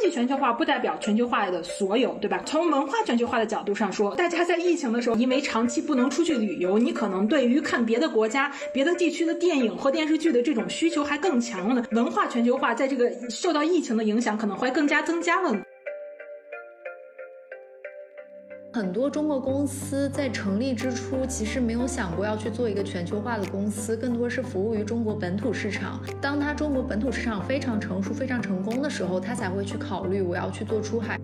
经济全球化不代表全球化的所有，对吧？从文化全球化的角度上说，大家在疫情的时候，因为长期不能出去旅游，你可能对于看别的国家、别的地区的电影和电视剧的这种需求还更强了。文化全球化在这个受到疫情的影响，可能会更加增加了。很多中国公司在成立之初，其实没有想过要去做一个全球化的公司，更多是服务于中国本土市场。当它中国本土市场非常成熟、非常成功的时候，它才会去考虑我要去做出海。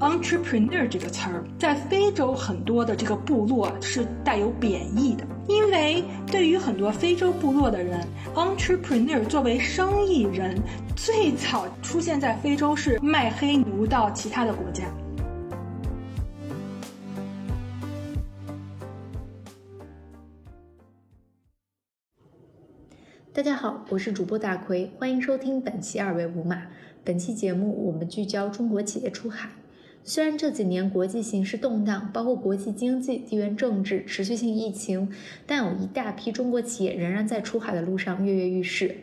entrepreneur 这个词儿，在非洲很多的这个部落是带有贬义的，因为对于很多非洲部落的人，entrepreneur 作为生意人，最早出现在非洲是卖黑奴到其他的国家。大家好，我是主播大奎，欢迎收听本期二维五码。本期节目我们聚焦中国企业出海。虽然这几年国际形势动荡，包括国际经济、地缘政治、持续性疫情，但有一大批中国企业仍然在出海的路上跃跃欲试。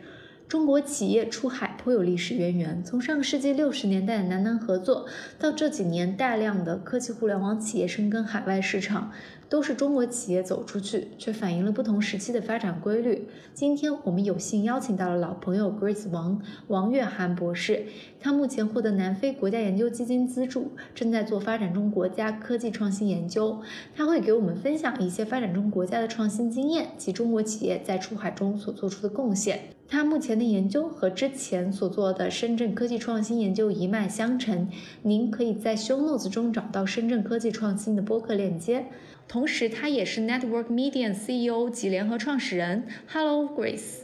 中国企业出海颇有历史渊源，从上个世纪六十年代的南南合作，到这几年大量的科技互联网企业深耕海外市场。都是中国企业走出去，却反映了不同时期的发展规律。今天我们有幸邀请到了老朋友 Grace 王王月涵博士，他目前获得南非国家研究基金资助，正在做发展中国家科技创新研究。他会给我们分享一些发展中国家的创新经验及中国企业在出海中所做出的贡献。他目前的研究和之前所做的深圳科技创新研究一脉相承。您可以在 Show Notes 中找到深圳科技创新的播客链接。同时，他也是 Network Media CEO 及联合创始人。Hello Grace。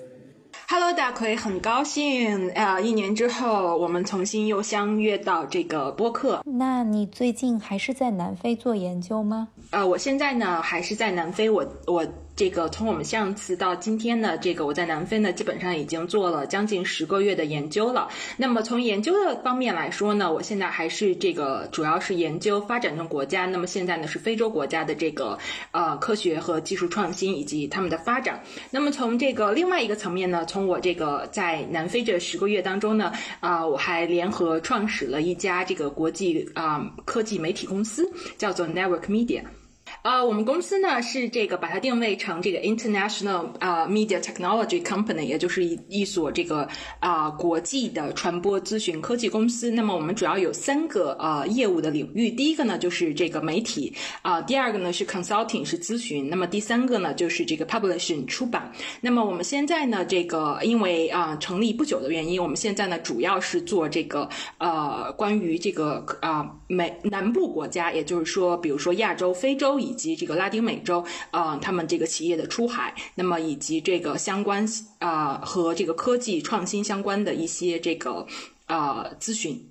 Hello 大奎，很高兴啊！一年之后，我们重新又相约到这个播客。那你最近还是在南非做研究吗？呃，我现在呢还是在南非，我我。这个从我们上次到今天呢，这个我在南非呢，基本上已经做了将近十个月的研究了。那么从研究的方面来说呢，我现在还是这个主要是研究发展中国家。那么现在呢是非洲国家的这个呃科学和技术创新以及他们的发展。那么从这个另外一个层面呢，从我这个在南非这十个月当中呢，啊我还联合创始了一家这个国际啊科技媒体公司，叫做 Network Media。呃，我们公司呢是这个把它定位成这个 international 啊 media technology company，也就是一一所这个啊国际的传播咨询科技公司。那么我们主要有三个呃业务的领域，第一个呢就是这个媒体啊，第二个呢是 consulting 是咨询，那么第三个呢就是这个 publishing 出版。那么我们现在呢这个因为啊成立不久的原因，我们现在呢主要是做这个呃关于这个啊美南部国家，也就是说比如说亚洲、非洲以以及这个拉丁美洲，呃，他们这个企业的出海，那么以及这个相关啊和这个科技创新相关的一些这个呃咨询。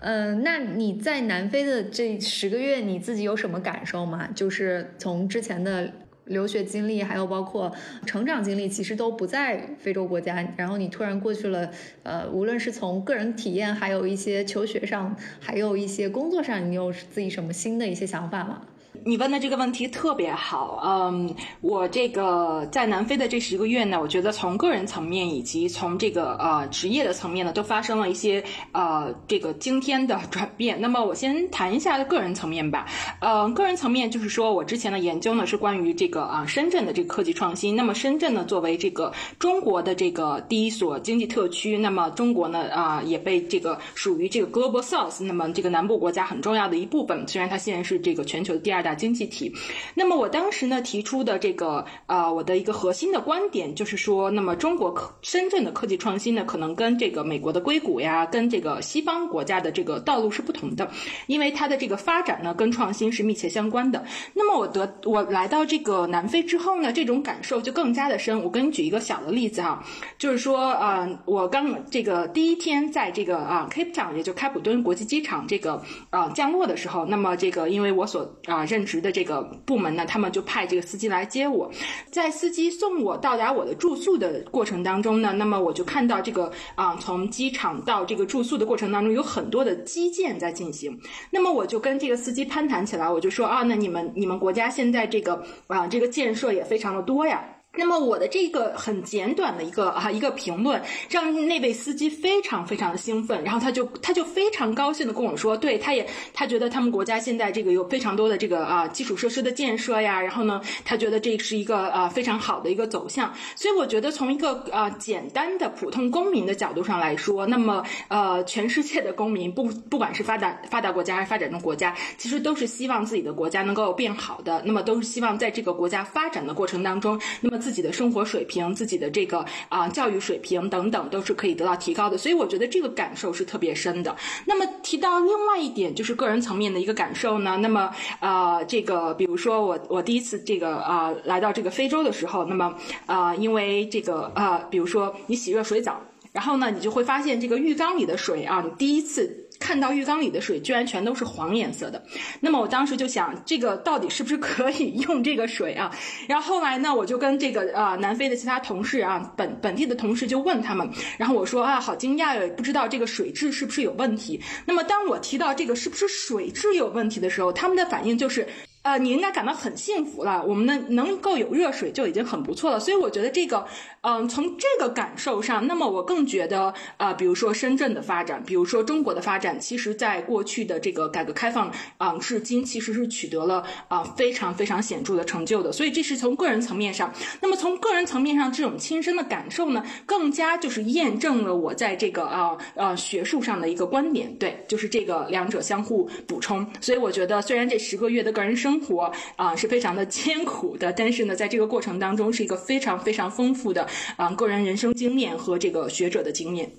嗯，那你在南非的这十个月，你自己有什么感受吗？就是从之前的留学经历，还有包括成长经历，其实都不在非洲国家，然后你突然过去了，呃，无论是从个人体验，还有一些求学上，还有一些工作上，你有自己什么新的一些想法吗？你问的这个问题特别好，嗯，我这个在南非的这十个月呢，我觉得从个人层面以及从这个呃职业的层面呢，都发生了一些呃这个惊天的转变。那么我先谈一下个人层面吧，呃，个人层面就是说我之前的研究呢是关于这个啊深圳的这个科技创新。那么深圳呢作为这个中国的这个第一所经济特区，那么中国呢啊也被这个属于这个 Global South，那么这个南部国家很重要的一部分。虽然它现在是这个全球第二大。经济体，那么我当时呢提出的这个呃我的一个核心的观点就是说，那么中国科深圳的科技创新呢，可能跟这个美国的硅谷呀，跟这个西方国家的这个道路是不同的，因为它的这个发展呢跟创新是密切相关的。那么我得我来到这个南非之后呢，这种感受就更加的深。我给你举一个小的例子哈，就是说呃我刚这个第一天在这个啊 Cape Town 也就开普敦国际机场这个啊降落的时候，那么这个因为我所啊认职的这个部门呢，他们就派这个司机来接我，在司机送我到达我的住宿的过程当中呢，那么我就看到这个啊，从机场到这个住宿的过程当中有很多的基建在进行，那么我就跟这个司机攀谈起来，我就说啊，那你们你们国家现在这个啊这个建设也非常的多呀。那么我的这个很简短的一个啊一个评论，让那位司机非常非常的兴奋，然后他就他就非常高兴的跟我说，对，他也他觉得他们国家现在这个有非常多的这个啊基础设施的建设呀，然后呢，他觉得这是一个啊非常好的一个走向，所以我觉得从一个啊简单的普通公民的角度上来说，那么呃全世界的公民不不管是发达发达国家还是发展中国家，其实都是希望自己的国家能够变好的，那么都是希望在这个国家发展的过程当中，那么。自己的生活水平、自己的这个啊教育水平等等，都是可以得到提高的。所以我觉得这个感受是特别深的。那么提到另外一点，就是个人层面的一个感受呢。那么呃，这个比如说我我第一次这个啊来到这个非洲的时候，那么啊因为这个啊，比如说你洗热水澡，然后呢你就会发现这个浴缸里的水啊，你第一次。看到浴缸里的水居然全都是黄颜色的，那么我当时就想，这个到底是不是可以用这个水啊？然后后来呢，我就跟这个啊南非的其他同事啊，本本地的同事就问他们，然后我说啊，好惊讶哟，不知道这个水质是不是有问题。那么当我提到这个是不是水质有问题的时候，他们的反应就是。呃，你应该感到很幸福了。我们呢能够有热水就已经很不错了。所以我觉得这个，嗯，从这个感受上，那么我更觉得，呃，比如说深圳的发展，比如说中国的发展，其实在过去的这个改革开放啊至今，其实是取得了啊非常非常显著的成就的。所以这是从个人层面上。那么从个人层面上，这种亲身的感受呢，更加就是验证了我在这个啊呃学术上的一个观点。对，就是这个两者相互补充。所以我觉得，虽然这十个月的个人生，生活啊是非常的艰苦的，但是呢，在这个过程当中是一个非常非常丰富的啊个人人生经验和这个学者的经验。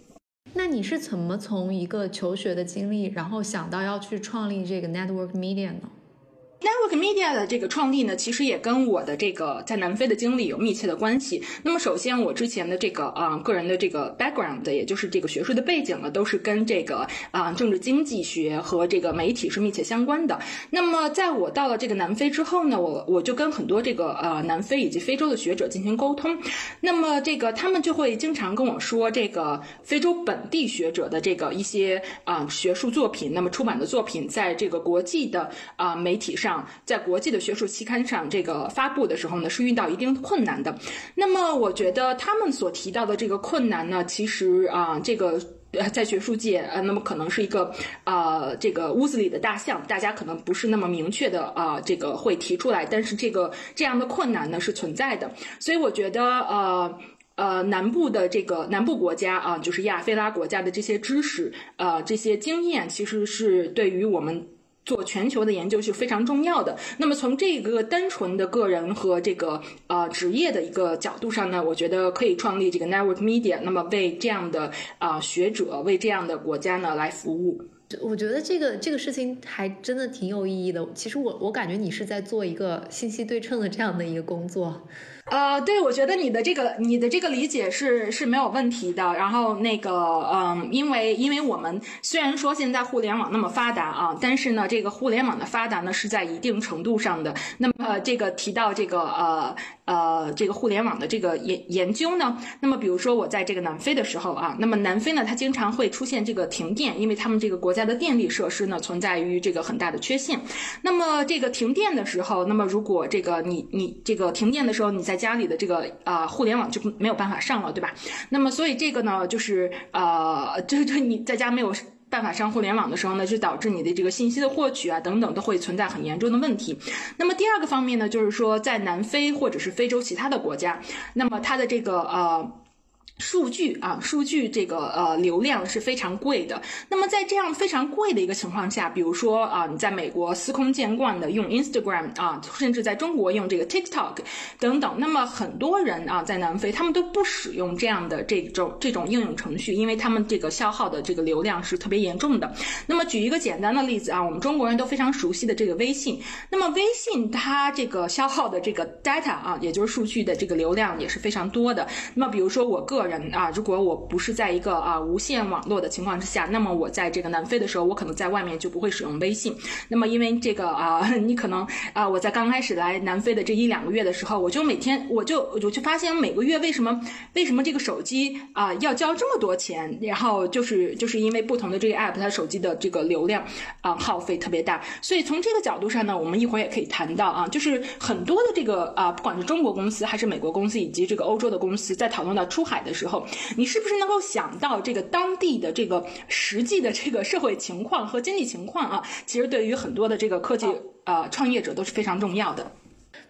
那你是怎么从一个求学的经历，然后想到要去创立这个 Network Media 呢？Network Media 的这个创立呢，其实也跟我的这个在南非的经历有密切的关系。那么，首先我之前的这个啊个人的这个 background，也就是这个学术的背景呢，都是跟这个啊政治经济学和这个媒体是密切相关的。那么，在我到了这个南非之后呢，我我就跟很多这个呃南非以及非洲的学者进行沟通。那么，这个他们就会经常跟我说，这个非洲本地学者的这个一些啊学术作品，那么出版的作品，在这个国际的啊媒体上。上在国际的学术期刊上，这个发布的时候呢，是遇到一定困难的。那么，我觉得他们所提到的这个困难呢，其实啊，这个在学术界呃，那么可能是一个啊，这个屋子里的大象，大家可能不是那么明确的啊，这个会提出来。但是这个这样的困难呢是存在的，所以我觉得呃呃，南部的这个南部国家啊，就是亚非拉国家的这些知识呃这些经验，其实是对于我们。做全球的研究是非常重要的。那么从这个单纯的个人和这个呃职业的一个角度上呢，我觉得可以创立这个 Network Media，那么为这样的啊学者，为这样的国家呢来服务。我觉得这个这个事情还真的挺有意义的。其实我我感觉你是在做一个信息对称的这样的一个工作。呃，对，我觉得你的这个你的这个理解是是没有问题的。然后那个，嗯，因为因为我们虽然说现在互联网那么发达啊，但是呢，这个互联网的发达呢是在一定程度上的。那么这个提到这个呃呃这个互联网的这个研研究呢，那么比如说我在这个南非的时候啊，那么南非呢它经常会出现这个停电，因为他们这个国家的电力设施呢存在于这个很大的缺陷。那么这个停电的时候，那么如果这个你你这个停电的时候你在家里的这个啊互联网就没有办法上了，对吧？那么所以这个呢，就是呃，就是就你在家没有办法上互联网的时候呢，就导致你的这个信息的获取啊等等都会存在很严重的问题。那么第二个方面呢，就是说在南非或者是非洲其他的国家，那么它的这个呃。数据啊，数据这个呃流量是非常贵的。那么在这样非常贵的一个情况下，比如说啊，你在美国司空见惯的用 Instagram 啊，甚至在中国用这个 TikTok 等等，那么很多人啊在南非他们都不使用这样的这种这种应用程序，因为他们这个消耗的这个流量是特别严重的。那么举一个简单的例子啊，我们中国人都非常熟悉的这个微信，那么微信它这个消耗的这个 data 啊，也就是数据的这个流量也是非常多的。那么比如说我个个人啊，如果我不是在一个啊无线网络的情况之下，那么我在这个南非的时候，我可能在外面就不会使用微信。那么因为这个啊，你可能啊，我在刚开始来南非的这一两个月的时候，我就每天我就我就发现每个月为什么为什么这个手机啊要交这么多钱？然后就是就是因为不同的这个 app，它手机的这个流量啊耗费特别大。所以从这个角度上呢，我们一会儿也可以谈到啊，就是很多的这个啊，不管是中国公司还是美国公司以及这个欧洲的公司，在讨论到出海的时候，你是不是能够想到这个当地的这个实际的这个社会情况和经济情况啊？其实对于很多的这个科技呃创业者都是非常重要的。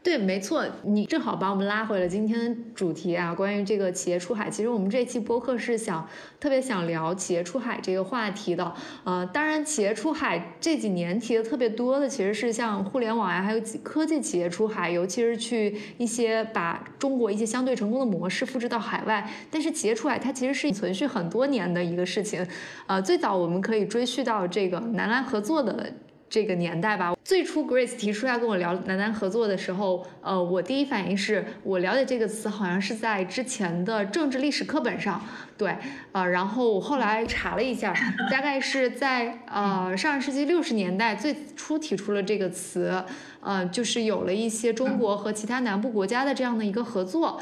对，没错，你正好把我们拉回了今天的主题啊，关于这个企业出海。其实我们这期播客是想特别想聊企业出海这个话题的。呃，当然，企业出海这几年提的特别多的，其实是像互联网呀，还有科技企业出海，尤其是去一些把中国一些相对成功的模式复制到海外。但是企业出海它其实是存续很多年的一个事情。呃，最早我们可以追溯到这个南来合作的。这个年代吧，最初 Grace 提出要跟我聊南南合作的时候，呃，我第一反应是我了解这个词好像是在之前的政治历史课本上，对，呃，然后我后来查了一下，大概是在呃上世纪六十年代最初提出了这个词，呃，就是有了一些中国和其他南部国家的这样的一个合作。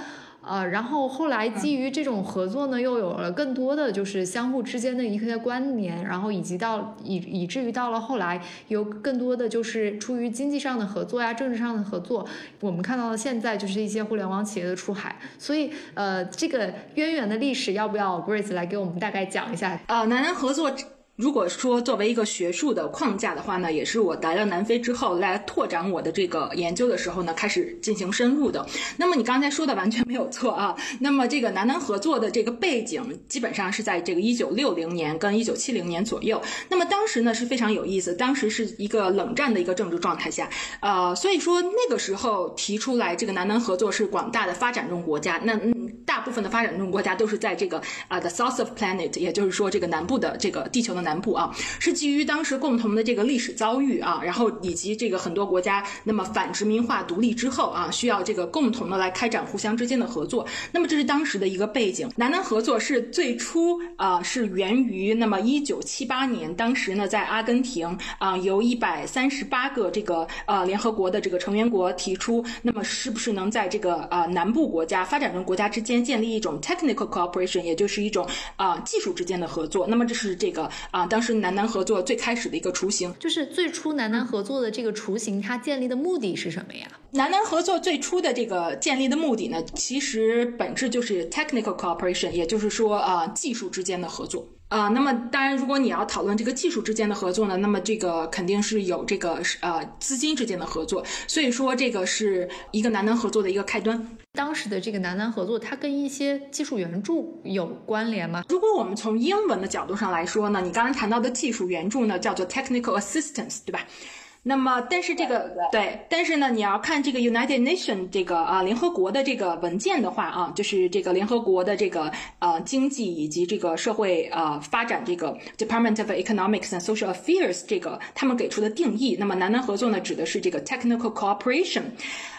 呃，然后后来基于这种合作呢，又有了更多的就是相互之间的一些关联，然后以及到以以至于到了后来有更多的就是出于经济上的合作呀、政治上的合作，我们看到了现在就是一些互联网企业的出海，所以呃，这个渊源的历史要不要 Grace 来给我们大概讲一下？啊，南南合作。如果说作为一个学术的框架的话呢，也是我来了南非之后来拓展我的这个研究的时候呢，开始进行深入的。那么你刚才说的完全没有错啊。那么这个南南合作的这个背景，基本上是在这个一九六零年跟一九七零年左右。那么当时呢是非常有意思，当时是一个冷战的一个政治状态下，呃，所以说那个时候提出来这个南南合作是广大的发展中国家，那嗯，大部分的发展中国家都是在这个啊 the south of planet，也就是说这个南部的这个地球的。南部啊，是基于当时共同的这个历史遭遇啊，然后以及这个很多国家那么反殖民化独立之后啊，需要这个共同的来开展互相之间的合作。那么这是当时的一个背景。南南合作是最初啊是源于那么一九七八年，当时呢在阿根廷啊由一百三十八个这个呃联合国的这个成员国提出，那么是不是能在这个呃南部国家发展中国家之间建立一种 technical cooperation，也就是一种啊技术之间的合作？那么这是这个。啊，当时南南合作最开始的一个雏形，就是最初南南合作的这个雏形，它建立的目的是什么呀？南南合作最初的这个建立的目的呢，其实本质就是 technical cooperation，也就是说啊，技术之间的合作。啊，那么当然，如果你要讨论这个技术之间的合作呢，那么这个肯定是有这个呃资金之间的合作，所以说这个是一个南南合作的一个开端。当时的这个南南合作，它跟一些技术援助有关联吗？如果我们从英文的角度上来说呢，你刚才谈到的技术援助呢，叫做 technical assistance，对吧？那么，但是这个对，但是呢，你要看这个 United Nation 这个啊联合国的这个文件的话啊，就是这个联合国的这个呃经济以及这个社会呃发展这个 Department of Economics and Social Affairs 这个他们给出的定义，那么南南合作呢指的是这个 technical cooperation。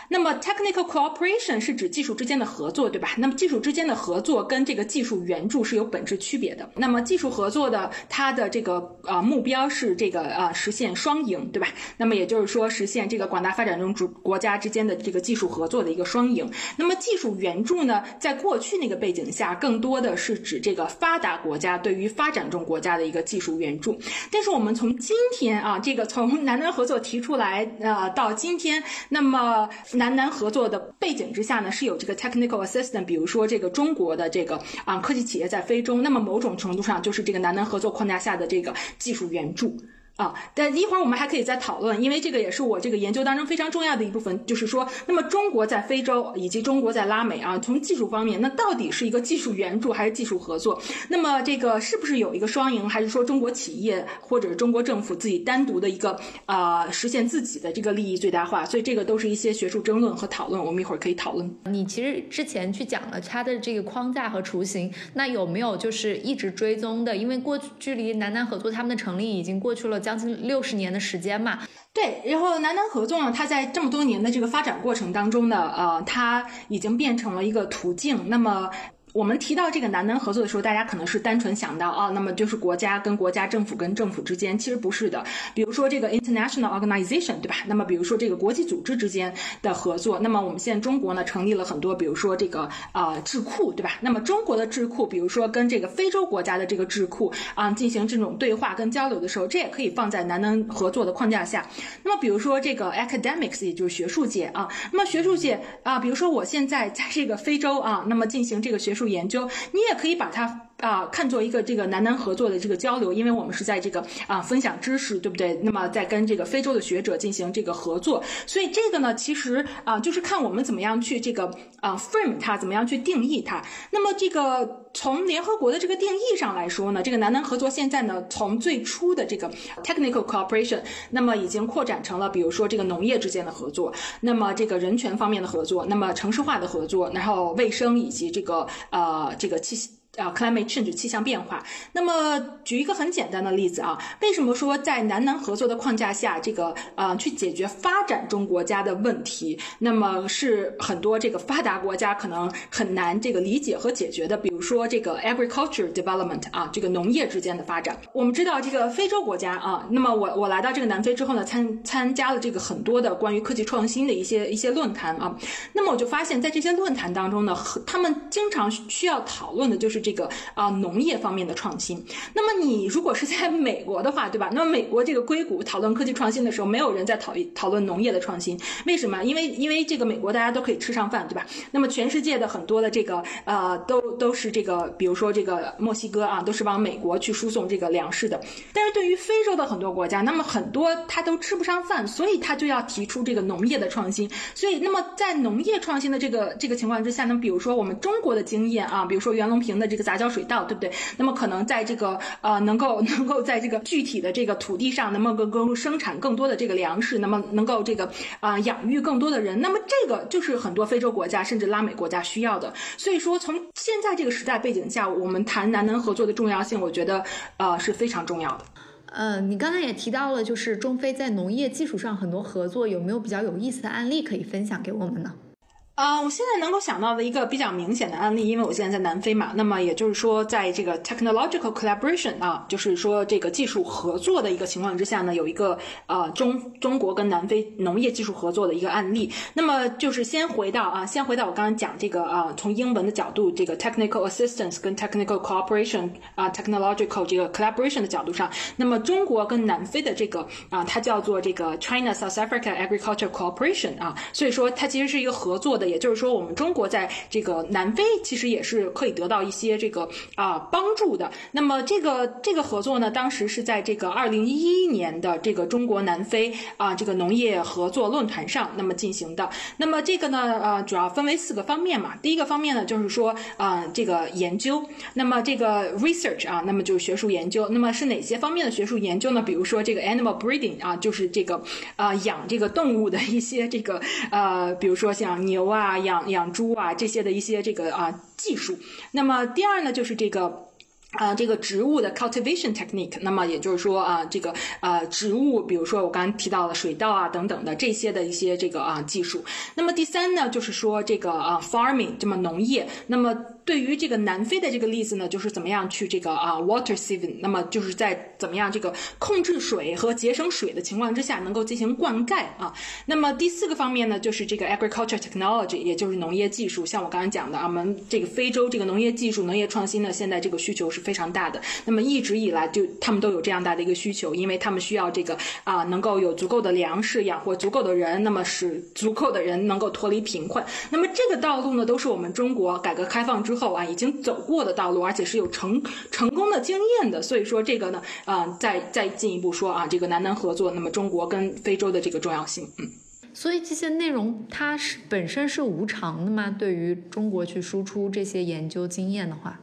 那么，technical cooperation 是指技术之间的合作，对吧？那么技术之间的合作跟这个技术援助是有本质区别的。那么技术合作的它的这个呃目标是这个呃实现双赢，对吧？那么也就是说实现这个广大发展中主国家之间的这个技术合作的一个双赢。那么技术援助呢，在过去那个背景下，更多的是指这个发达国家对于发展中国家的一个技术援助。但是我们从今天啊，这个从南南合作提出来呃到今天，那么。南南合作的背景之下呢，是有这个 technical assistant，比如说这个中国的这个啊科技企业在非洲，那么某种程度上就是这个南南合作框架下的这个技术援助。啊，但一会儿我们还可以再讨论，因为这个也是我这个研究当中非常重要的一部分，就是说，那么中国在非洲以及中国在拉美啊，从技术方面，那到底是一个技术援助还是技术合作？那么这个是不是有一个双赢，还是说中国企业或者是中国政府自己单独的一个啊实现自己的这个利益最大化？所以这个都是一些学术争论和讨论，我们一会儿可以讨论。你其实之前去讲了它的这个框架和雏形，那有没有就是一直追踪的？因为过距离南南合作他们的成立已经过去了。将近六十年的时间嘛，对。然后南南合作呢，它在这么多年的这个发展过程当中呢，呃，它已经变成了一个途径。那么。我们提到这个南南合作的时候，大家可能是单纯想到啊，那么就是国家跟国家、政府跟政府之间，其实不是的。比如说这个 international organization，对吧？那么比如说这个国际组织之间的合作，那么我们现在中国呢成立了很多，比如说这个啊智库，对吧？那么中国的智库，比如说跟这个非洲国家的这个智库啊进行这种对话跟交流的时候，这也可以放在南南合作的框架下。那么比如说这个 academics，也就是学术界啊，那么学术界啊，比如说我现在在这个非洲啊，那么进行这个学术研究，你也可以把它。啊，看作一个这个南南合作的这个交流，因为我们是在这个啊分享知识，对不对？那么在跟这个非洲的学者进行这个合作，所以这个呢，其实啊就是看我们怎么样去这个啊 frame 它，怎么样去定义它。那么这个从联合国的这个定义上来说呢，这个南南合作现在呢，从最初的这个 technical cooperation，那么已经扩展成了比如说这个农业之间的合作，那么这个人权方面的合作，那么城市化的合作，然后卫生以及这个呃这个气。啊，climate change 气象变化。那么举一个很简单的例子啊，为什么说在南南合作的框架下，这个呃去解决发展中国家的问题，那么是很多这个发达国家可能很难这个理解和解决的。比如说这个 agriculture development 啊，这个农业之间的发展。我们知道这个非洲国家啊，那么我我来到这个南非之后呢，参参加了这个很多的关于科技创新的一些一些论坛啊，那么我就发现，在这些论坛当中呢，他们经常需要讨论的就是。这个啊，农业方面的创新。那么你如果是在美国的话，对吧？那么美国这个硅谷讨论科技创新的时候，没有人在讨讨论农业的创新。为什么？因为因为这个美国大家都可以吃上饭，对吧？那么全世界的很多的这个呃，都都是这个，比如说这个墨西哥啊，都是往美国去输送这个粮食的。但是对于非洲的很多国家，那么很多他都吃不上饭，所以他就要提出这个农业的创新。所以那么在农业创新的这个这个情况之下，那么比如说我们中国的经验啊，比如说袁隆平的这。这个杂交水稻，对不对？那么可能在这个呃，能够 能够在这个具体的这个土地上，能够能够生产更多的这个粮食，那么能够这个啊养育更多的人，那么这个就是很多非洲国家甚至拉美国家需要的。所以说，从现在这个时代背景下，我们谈南能合作的重要性，我觉得呃是非常重要的。呃，你刚才也提到了，就是中非在农业基础上很多合作，有没有比较有意思的案例可以分享给我们呢？啊，我现在能够想到的一个比较明显的案例，因为我现在在南非嘛，那么也就是说，在这个 technological collaboration 啊，就是说这个技术合作的一个情况之下呢，有一个呃中中国跟南非农业技术合作的一个案例。那么就是先回到啊，先回到我刚刚讲这个啊，从英文的角度，这个 technical assistance 跟 technical cooperation 啊，technological 这个 collaboration 的角度上，那么中国跟南非的这个啊，它叫做这个 China South Africa Agriculture Cooperation 啊，所以说它其实是一个合作的。也就是说，我们中国在这个南非其实也是可以得到一些这个啊帮助的。那么这个这个合作呢，当时是在这个二零一一年的这个中国南非啊这个农业合作论坛上那么进行的。那么这个呢，呃，主要分为四个方面嘛。第一个方面呢，就是说啊这个研究，那么这个 research 啊，那么就是学术研究。那么是哪些方面的学术研究呢？比如说这个 animal breeding 啊，就是这个啊养这个动物的一些这个呃，比如说像牛啊。啊，养养猪啊，这些的一些这个啊技术。那么第二呢，就是这个啊这个植物的 cultivation technique。那么也就是说啊，这个呃植物，比如说我刚刚提到的水稻啊等等的这些的一些这个啊技术。那么第三呢，就是说这个啊 farming，这么农业。那么对于这个南非的这个例子呢，就是怎么样去这个啊 water saving，那么就是在怎么样这个控制水和节省水的情况之下，能够进行灌溉啊。那么第四个方面呢，就是这个 agriculture technology，也就是农业技术。像我刚才讲的啊，我们这个非洲这个农业技术、农业创新呢，现在这个需求是非常大的。那么一直以来就他们都有这样大的一个需求，因为他们需要这个啊能够有足够的粮食养活足够的人，那么使足够的人能够脱离贫困。那么这个道路呢，都是我们中国改革开放之后啊，已经走过的道路，而且是有成成功的经验的。所以说这个呢，啊，再再进一步说啊，这个南南合作，那么中国跟非洲的这个重要性，嗯。所以这些内容它是本身是无偿的吗？对于中国去输出这些研究经验的话？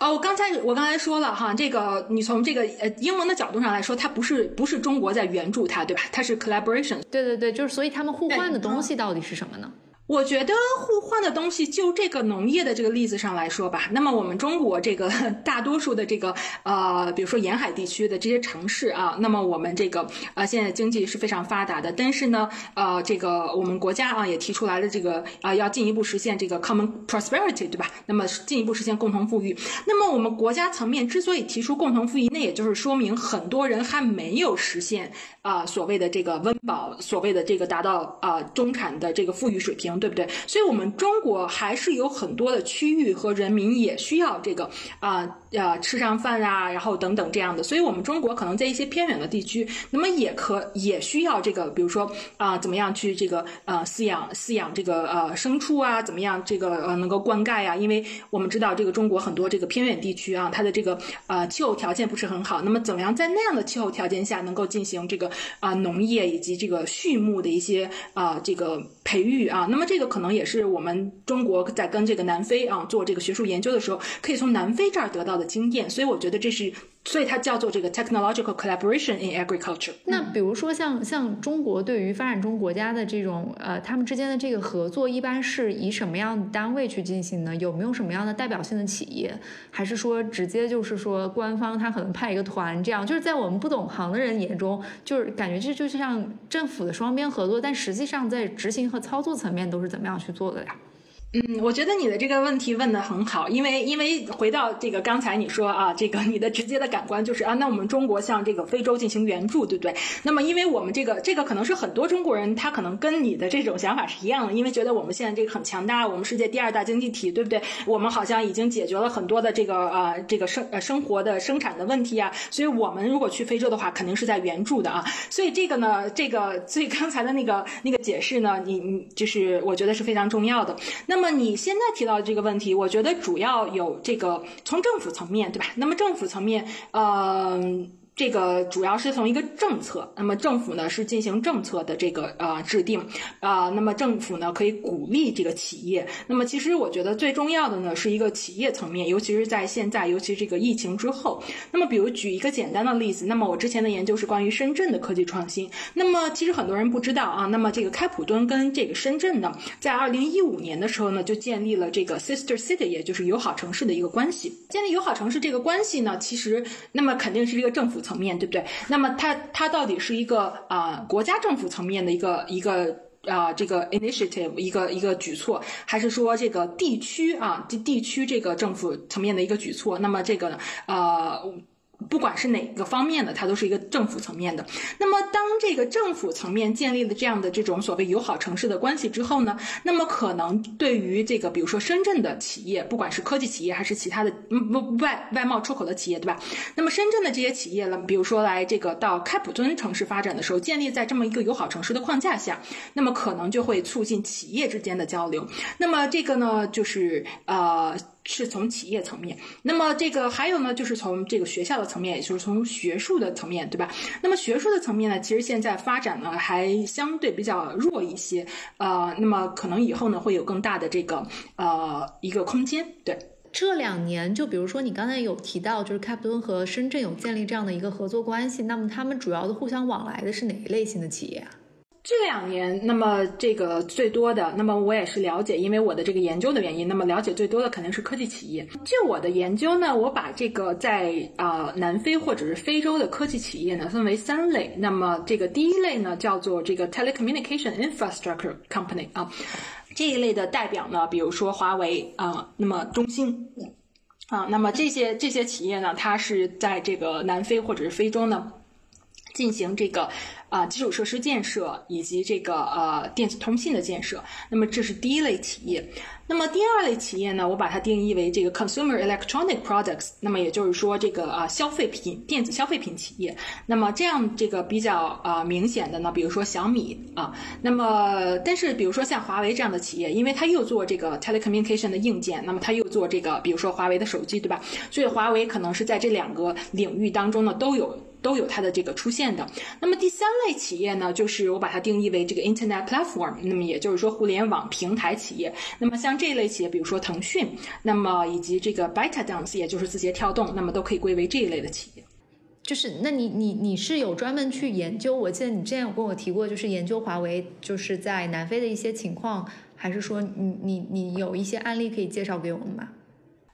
哦，我刚才我刚才说了哈，这个你从这个呃英文的角度上来说，它不是不是中国在援助它，对吧？它是 collaboration。对对对，就是所以他们互换的东西到底是什么呢？我觉得互换的东西，就这个农业的这个例子上来说吧，那么我们中国这个 大多数的这个呃，比如说沿海地区的这些城市啊，那么我们这个呃现在经济是非常发达的，但是呢，呃，这个我们国家啊也提出来了这个啊要进一步实现这个 common prosperity，对吧？那么进一步实现共同富裕。那么我们国家层面之所以提出共同富裕，那也就是说明很多人还没有实现啊所谓的这个温饱，所谓的这个达到啊中产的这个富裕水平。对不对？所以，我们中国还是有很多的区域和人民也需要这个啊啊吃上饭啊，然后等等这样的。所以，我们中国可能在一些偏远的地区，那么也可也需要这个，比如说啊，怎么样去这个呃饲养饲养这个呃牲畜啊，怎么样这个呃能够灌溉呀？因为我们知道这个中国很多这个偏远地区啊，它的这个呃气候条件不是很好。那么，怎么样在那样的气候条件下能够进行这个啊农业以及这个畜牧的一些啊这个培育啊？那么这个可能也是我们中国在跟这个南非啊做这个学术研究的时候，可以从南非这儿得到的经验，所以我觉得这是。所以它叫做这个 technological collaboration in agriculture。那比如说像像中国对于发展中国家的这种呃，他们之间的这个合作，一般是以什么样的单位去进行呢？有没有什么样的代表性的企业？还是说直接就是说官方他可能派一个团这样？就是在我们不懂行的人眼中，就是感觉这就像政府的双边合作，但实际上在执行和操作层面都是怎么样去做的呀？嗯，我觉得你的这个问题问的很好，因为因为回到这个刚才你说啊，这个你的直接的感官就是啊，那我们中国向这个非洲进行援助，对不对？那么因为我们这个这个可能是很多中国人他可能跟你的这种想法是一样的，因为觉得我们现在这个很强大，我们世界第二大经济体，对不对？我们好像已经解决了很多的这个呃这个生呃生活的生产的问题啊，所以我们如果去非洲的话，肯定是在援助的啊。所以这个呢，这个所以刚才的那个那个解释呢，你你就是我觉得是非常重要的。那么。那么你现在提到的这个问题，我觉得主要有这个从政府层面对吧？那么政府层面，嗯。这个主要是从一个政策，那么政府呢是进行政策的这个呃制定，啊，那么政府呢可以鼓励这个企业。那么其实我觉得最重要的呢是一个企业层面，尤其是在现在，尤其这个疫情之后。那么比如举一个简单的例子，那么我之前的研究是关于深圳的科技创新。那么其实很多人不知道啊，那么这个开普敦跟这个深圳呢，在二零一五年的时候呢就建立了这个 sister city，也就是友好城市的一个关系。建立友好城市这个关系呢，其实那么肯定是一个政府。层面对不对？那么它它到底是一个啊国家政府层面的一个一个啊这个 initiative 一个一个举措，还是说这个地区啊地地区这个政府层面的一个举措？那么这个呃。不管是哪个方面的，它都是一个政府层面的。那么，当这个政府层面建立了这样的这种所谓友好城市的关系之后呢，那么可能对于这个，比如说深圳的企业，不管是科技企业还是其他的不外外贸出口的企业，对吧？那么深圳的这些企业呢，比如说来这个到开普敦城市发展的时候，建立在这么一个友好城市的框架下，那么可能就会促进企业之间的交流。那么这个呢，就是呃。是从企业层面，那么这个还有呢，就是从这个学校的层面，也就是从学术的层面，对吧？那么学术的层面呢，其实现在发展呢还相对比较弱一些，呃，那么可能以后呢会有更大的这个呃一个空间。对，这两年就比如说你刚才有提到，就是开普敦和深圳有建立这样的一个合作关系，那么他们主要的互相往来的是哪一类型的企业啊？这两年，那么这个最多的，那么我也是了解，因为我的这个研究的原因，那么了解最多的肯定是科技企业。就我的研究呢，我把这个在啊南非或者是非洲的科技企业呢分为三类。那么这个第一类呢叫做这个 telecommunication infrastructure company 啊，这一类的代表呢，比如说华为啊，那么中兴啊，那么这些这些企业呢，它是在这个南非或者是非洲呢进行这个。啊，基础设施建设以及这个呃电子通信的建设，那么这是第一类企业。那么第二类企业呢，我把它定义为这个 consumer electronic products，那么也就是说这个啊消费品电子消费品企业。那么这样这个比较啊明显的呢，比如说小米啊，那么但是比如说像华为这样的企业，因为它又做这个 telecommunication 的硬件，那么它又做这个比如说华为的手机，对吧？所以华为可能是在这两个领域当中呢都有。都有它的这个出现的。那么第三类企业呢，就是我把它定义为这个 Internet platform，那么也就是说互联网平台企业。那么像这一类企业，比如说腾讯，那么以及这个 ByteDance，也就是字节跳动，那么都可以归为这一类的企业。就是，那你你你是有专门去研究？我记得你之前有跟我提过，就是研究华为就是在南非的一些情况。还是说你你你有一些案例可以介绍给我们吗？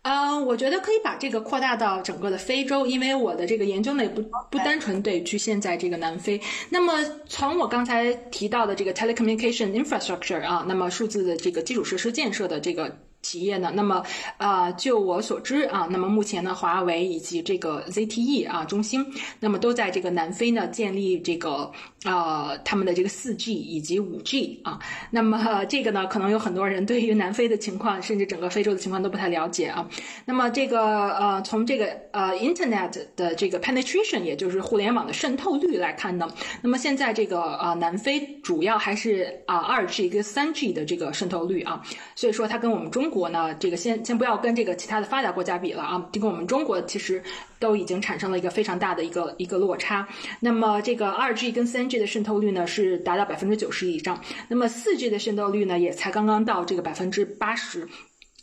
嗯，我觉得可以把这个扩大到整个的非洲，因为我的这个研究呢也不不单纯对局限在这个南非。那么从我刚才提到的这个 telecommunication infrastructure 啊，那么数字的这个基础设施建设的这个。企业呢？那么，啊，就我所知啊，那么目前呢，华为以及这个 ZTE 啊，中兴，那么都在这个南非呢建立这个啊他们的这个四 G 以及五 G 啊。那么这个呢，可能有很多人对于南非的情况，甚至整个非洲的情况都不太了解啊。那么这个呃，从这个呃 Internet 的这个 penetration，也就是互联网的渗透率来看呢，那么现在这个啊南非主要还是啊二 G 跟三 G 的这个渗透率啊，所以说它跟我们中国呢，这个先先不要跟这个其他的发达国家比了啊，这跟我们中国其实都已经产生了一个非常大的一个一个落差。那么这个二 G 跟三 G 的渗透率呢是达到百分之九十以上，那么四 G 的渗透率呢也才刚刚到这个百分之八十。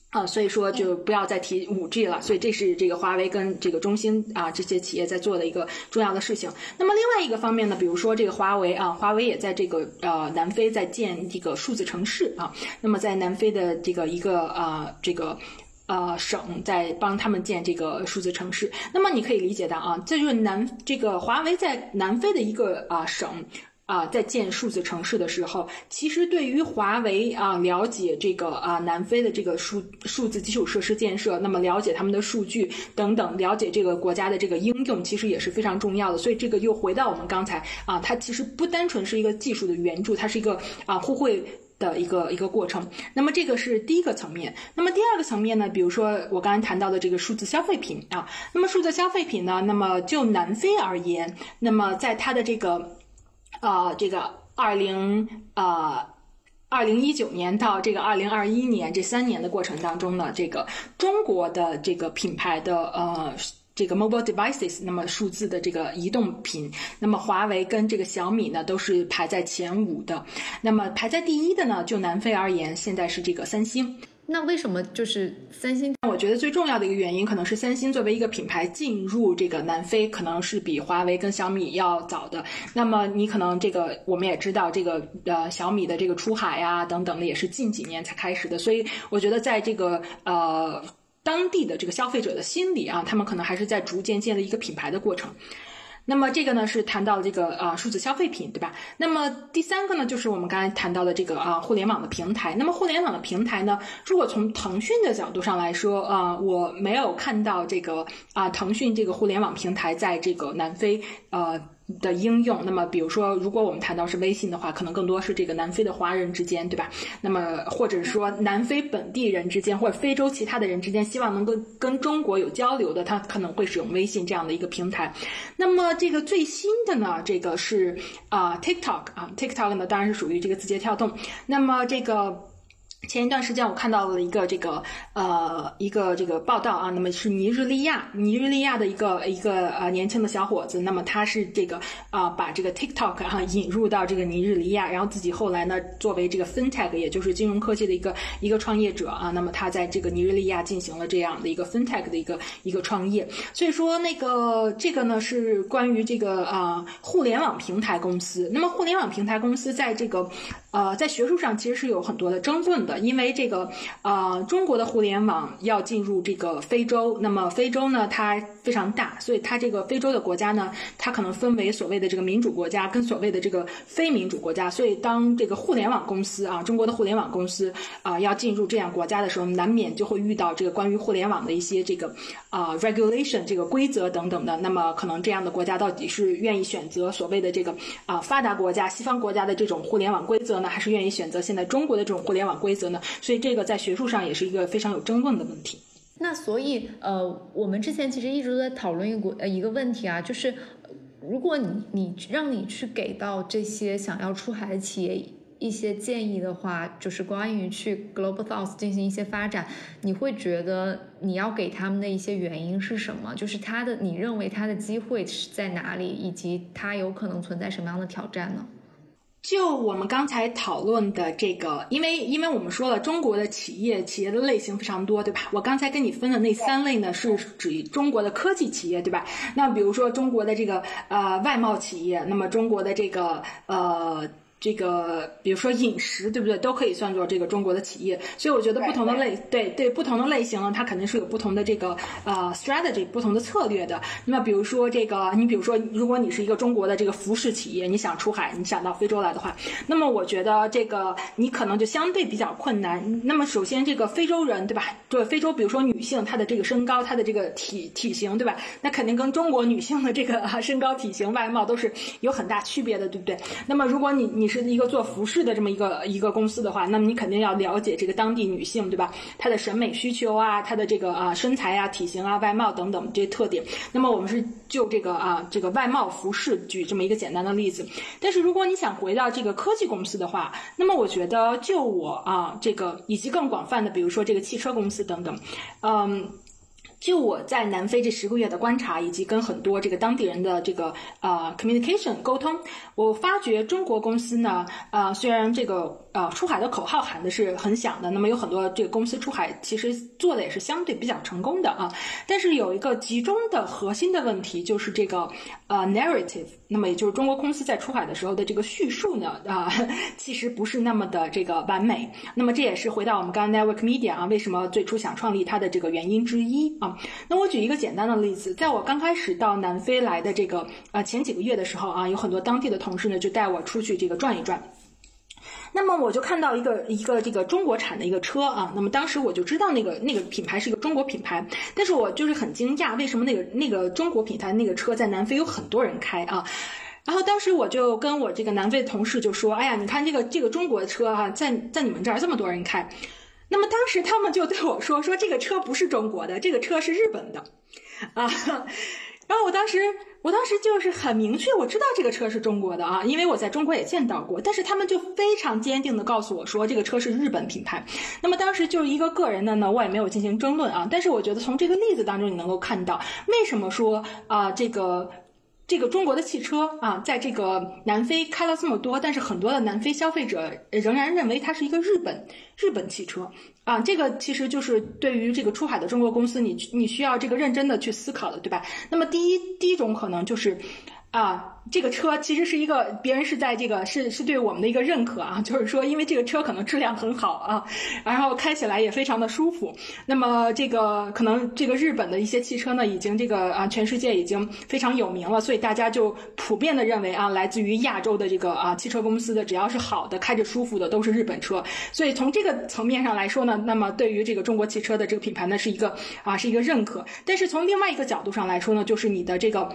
啊，所以说就不要再提五 G 了。所以这是这个华为跟这个中兴啊这些企业在做的一个重要的事情。那么另外一个方面呢，比如说这个华为啊，华为也在这个呃南非在建这个数字城市啊。那么在南非的这个一个啊这个呃省在帮他们建这个数字城市。那么你可以理解到啊，这就是南这个华为在南非的一个啊省。啊，在建数字城市的时候，其实对于华为啊，了解这个啊南非的这个数数字基础设施建设，那么了解他们的数据等等，了解这个国家的这个应用，其实也是非常重要的。所以这个又回到我们刚才啊，它其实不单纯是一个技术的援助，它是一个啊互惠的一个一个过程。那么这个是第一个层面。那么第二个层面呢，比如说我刚才谈到的这个数字消费品啊，那么数字消费品呢，那么就南非而言，那么在它的这个。呃，这个二零呃二零一九年到这个二零二一年这三年的过程当中呢，这个中国的这个品牌的呃这个 mobile devices，那么数字的这个移动品，那么华为跟这个小米呢都是排在前五的，那么排在第一的呢，就南非而言，现在是这个三星。那为什么就是三星？我觉得最重要的一个原因，可能是三星作为一个品牌进入这个南非，可能是比华为跟小米要早的。那么你可能这个我们也知道，这个呃小米的这个出海呀等等的，也是近几年才开始的。所以我觉得在这个呃当地的这个消费者的心理啊，他们可能还是在逐渐建立一个品牌的过程。那么这个呢是谈到这个啊数字消费品，对吧？那么第三个呢就是我们刚才谈到的这个啊互联网的平台。那么互联网的平台呢，如果从腾讯的角度上来说啊，我没有看到这个啊腾讯这个互联网平台在这个南非呃。的应用，那么比如说，如果我们谈到是微信的话，可能更多是这个南非的华人之间，对吧？那么或者说南非本地人之间，或者非洲其他的人之间，希望能够跟中国有交流的，他可能会使用微信这样的一个平台。那么这个最新的呢，这个是啊 TikTok 啊 TikTok 呢，当然是属于这个字节跳动。那么这个。前一段时间我看到了一个这个呃一个这个报道啊，那么是尼日利亚尼日利亚的一个一个呃年轻的小伙子，那么他是这个啊把这个 TikTok 啊引入到这个尼日利亚，然后自己后来呢作为这个 FinTech 也就是金融科技的一个一个创业者啊，那么他在这个尼日利亚进行了这样的一个 FinTech 的一个一个创业，所以说那个这个呢是关于这个啊互联网平台公司，那么互联网平台公司在这个。呃，在学术上其实是有很多的争论的，因为这个，呃，中国的互联网要进入这个非洲，那么非洲呢，它非常大，所以它这个非洲的国家呢，它可能分为所谓的这个民主国家跟所谓的这个非民主国家，所以当这个互联网公司啊，中国的互联网公司啊，要进入这样国家的时候，难免就会遇到这个关于互联网的一些这个啊 regulation 这个规则等等的，那么可能这样的国家到底是愿意选择所谓的这个啊发达国家、西方国家的这种互联网规则呢？还是愿意选择现在中国的这种互联网规则呢？所以这个在学术上也是一个非常有争论的问题。那所以呃，我们之前其实一直都在讨论一个呃一个问题啊，就是如果你你让你去给到这些想要出海的企业一些建议的话，就是关于去 Global South 进行一些发展，你会觉得你要给他们的一些原因是什么？就是他的你认为他的机会是在哪里，以及他有可能存在什么样的挑战呢？就我们刚才讨论的这个，因为因为我们说了，中国的企业企业的类型非常多，对吧？我刚才跟你分的那三类呢，是指中国的科技企业，对吧？那比如说中国的这个呃外贸企业，那么中国的这个呃这个，比如说饮食，对不对？都可以算作这个中国的企业。所以我觉得不同的类，对对，不同的类型呢，它肯定是有不同的这个呃 strategy，不同的策略的。那么比如说这个，你比如说，如果你是一个中国的这个服饰企业，你想出海，你想到非洲来的话，那么我觉得这个你可能就相对比较困难。那么首先这个非洲人，对吧？对非洲，比如说女性，她的这个身高，她的这个体体型，对吧？那肯定跟中国女性的这个 身高、体型、外貌都是有很大区别的，对不对？那么如果你你是一个做服饰的这么一个一个公司的话，那么你肯定要了解这个当地女性，对吧？她的审美需求啊，她的这个啊身材啊、体型啊、外貌等等这些特点。那么我们是就这个啊这个外貌服饰举这么一个简单的例子。但是如果你想回到这个科技公司的话，那么我觉得就我啊这个以及更广泛的，比如说这个汽车公司等等，嗯。就我在南非这十个月的观察，以及跟很多这个当地人的这个呃 communication 沟通，我发觉中国公司呢，呃，虽然这个呃出海的口号喊的是很响的，那么有很多这个公司出海其实做的也是相对比较成功的啊，但是有一个集中的核心的问题就是这个呃 narrative，那么也就是中国公司在出海的时候的这个叙述呢啊，其实不是那么的这个完美。那么这也是回到我们刚刚 network media 啊，为什么最初想创立它的这个原因之一啊。那我举一个简单的例子，在我刚开始到南非来的这个呃前几个月的时候啊，有很多当地的同事呢就带我出去这个转一转。那么我就看到一个一个这个中国产的一个车啊，那么当时我就知道那个那个品牌是一个中国品牌，但是我就是很惊讶，为什么那个那个中国品牌那个车在南非有很多人开啊？然后当时我就跟我这个南非的同事就说：“哎呀，你看这个这个中国的车哈，在在你们这儿这么多人开。”那么当时他们就对我说：“说这个车不是中国的，这个车是日本的，啊。”然后我当时，我当时就是很明确，我知道这个车是中国的啊，因为我在中国也见到过。但是他们就非常坚定的告诉我说，这个车是日本品牌。那么当时就是一个个人的呢，我也没有进行争论啊。但是我觉得从这个例子当中，你能够看到为什么说啊这个。这个中国的汽车啊，在这个南非开了这么多，但是很多的南非消费者仍然认为它是一个日本日本汽车啊。这个其实就是对于这个出海的中国公司，你你需要这个认真的去思考的，对吧？那么第一第一种可能就是。啊，这个车其实是一个别人是在这个是是对我们的一个认可啊，就是说，因为这个车可能质量很好啊，然后开起来也非常的舒服。那么这个可能这个日本的一些汽车呢，已经这个啊全世界已经非常有名了，所以大家就普遍的认为啊，来自于亚洲的这个啊汽车公司的只要是好的、开着舒服的都是日本车。所以从这个层面上来说呢，那么对于这个中国汽车的这个品牌呢，是一个啊是一个认可。但是从另外一个角度上来说呢，就是你的这个。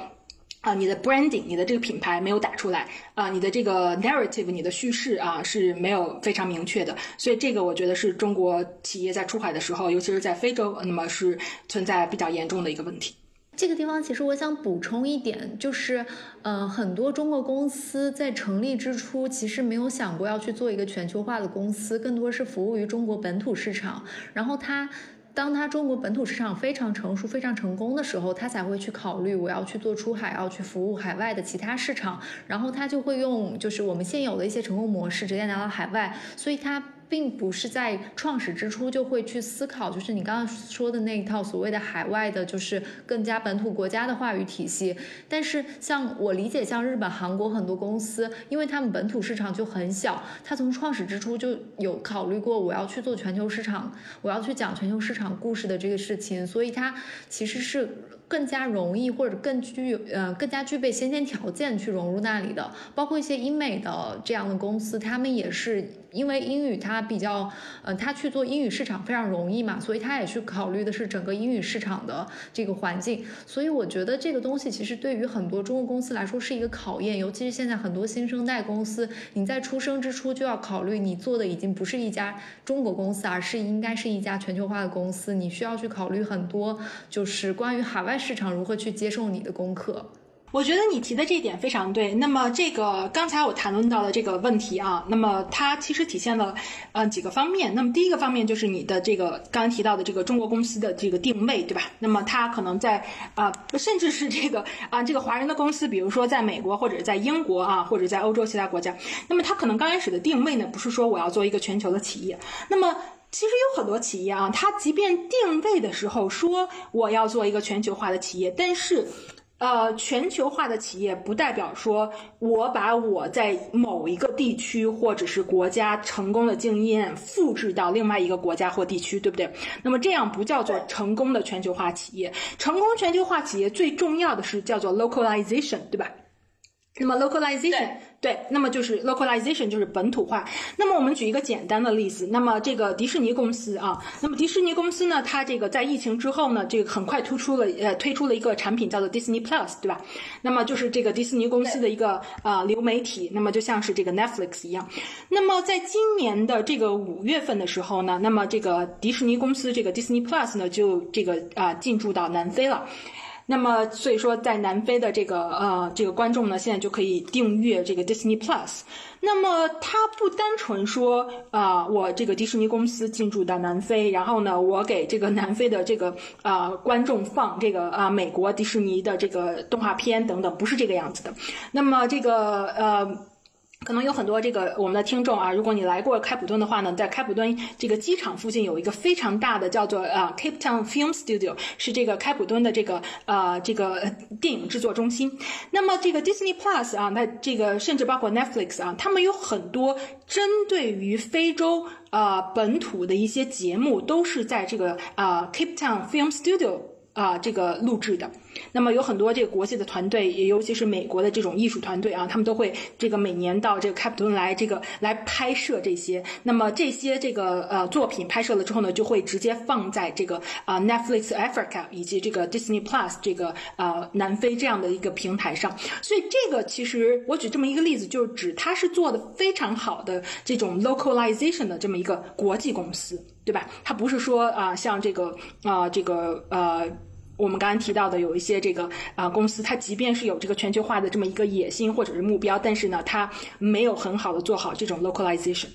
啊，你的 branding，你的这个品牌没有打出来啊，你的这个 narrative，你的叙事啊是没有非常明确的，所以这个我觉得是中国企业在出海的时候，尤其是在非洲，那么是存在比较严重的一个问题。这个地方其实我想补充一点，就是，呃，很多中国公司在成立之初其实没有想过要去做一个全球化的公司，更多是服务于中国本土市场，然后它。当他中国本土市场非常成熟、非常成功的时候，他才会去考虑我要去做出海，要去服务海外的其他市场，然后他就会用就是我们现有的一些成功模式直接拿到海外，所以他。并不是在创始之初就会去思考，就是你刚刚说的那一套所谓的海外的，就是更加本土国家的话语体系。但是像我理解，像日本、韩国很多公司，因为他们本土市场就很小，他从创始之初就有考虑过我要去做全球市场，我要去讲全球市场故事的这个事情，所以它其实是。更加容易或者更具呃更加具备先天条件去融入那里的，包括一些英美的这样的公司，他们也是因为英语它比较呃，他去做英语市场非常容易嘛，所以他也去考虑的是整个英语市场的这个环境。所以我觉得这个东西其实对于很多中国公司来说是一个考验，尤其是现在很多新生代公司，你在出生之初就要考虑你做的已经不是一家中国公司，而是应该是一家全球化的公司，你需要去考虑很多就是关于海外。市场如何去接受你的功课？我觉得你提的这一点非常对。那么，这个刚才我谈论到的这个问题啊，那么它其实体现了呃几个方面。那么第一个方面就是你的这个刚刚提到的这个中国公司的这个定位，对吧？那么它可能在啊，甚至是这个啊，这个华人的公司，比如说在美国或者在英国啊，或者在欧洲其他国家，那么它可能刚开始的定位呢，不是说我要做一个全球的企业。那么其实有很多企业啊，它即便定位的时候说我要做一个全球化的企业，但是，呃，全球化的企业不代表说我把我在某一个地区或者是国家成功的经验复制到另外一个国家或地区，对不对？那么这样不叫做成功的全球化企业。成功全球化企业最重要的是叫做 localization，对吧？那么 localization 对，那么就是 localization 就是本土化。那么我们举一个简单的例子，那么这个迪士尼公司啊，那么迪士尼公司呢，它这个在疫情之后呢，这个很快突出了呃推出了一个产品叫做 Disney Plus，对吧？那么就是这个迪士尼公司的一个呃流媒体，那么就像是这个 Netflix 一样。那么在今年的这个五月份的时候呢，那么这个迪士尼公司这个 Disney Plus 呢就这个啊进驻到南非了。那么，所以说，在南非的这个呃这个观众呢，现在就可以订阅这个 Disney Plus。那么，它不单纯说啊，我这个迪士尼公司进驻到南非，然后呢，我给这个南非的这个啊观众放这个啊美国迪士尼的这个动画片等等，不是这个样子的。那么，这个呃。可能有很多这个我们的听众啊，如果你来过开普敦的话呢，在开普敦这个机场附近有一个非常大的叫做啊 Cape Town Film Studio，是这个开普敦的这个呃这个电影制作中心。那么这个 Disney Plus 啊，那这个甚至包括 Netflix 啊，他们有很多针对于非洲啊本土的一些节目，都是在这个啊 Cape Town Film Studio 啊这个录制的。那么有很多这个国际的团队，也尤其是美国的这种艺术团队啊，他们都会这个每年到这个开普敦来，这个来拍摄这些。那么这些这个呃作品拍摄了之后呢，就会直接放在这个啊 Netflix Africa 以及这个 Disney Plus 这个呃南非这样的一个平台上。所以这个其实我举这么一个例子，就是指它是做的非常好的这种 localization 的这么一个国际公司，对吧？它不是说啊像这个啊这个呃。我们刚刚提到的有一些这个啊公司，它即便是有这个全球化的这么一个野心或者是目标，但是呢，它没有很好的做好这种 localization。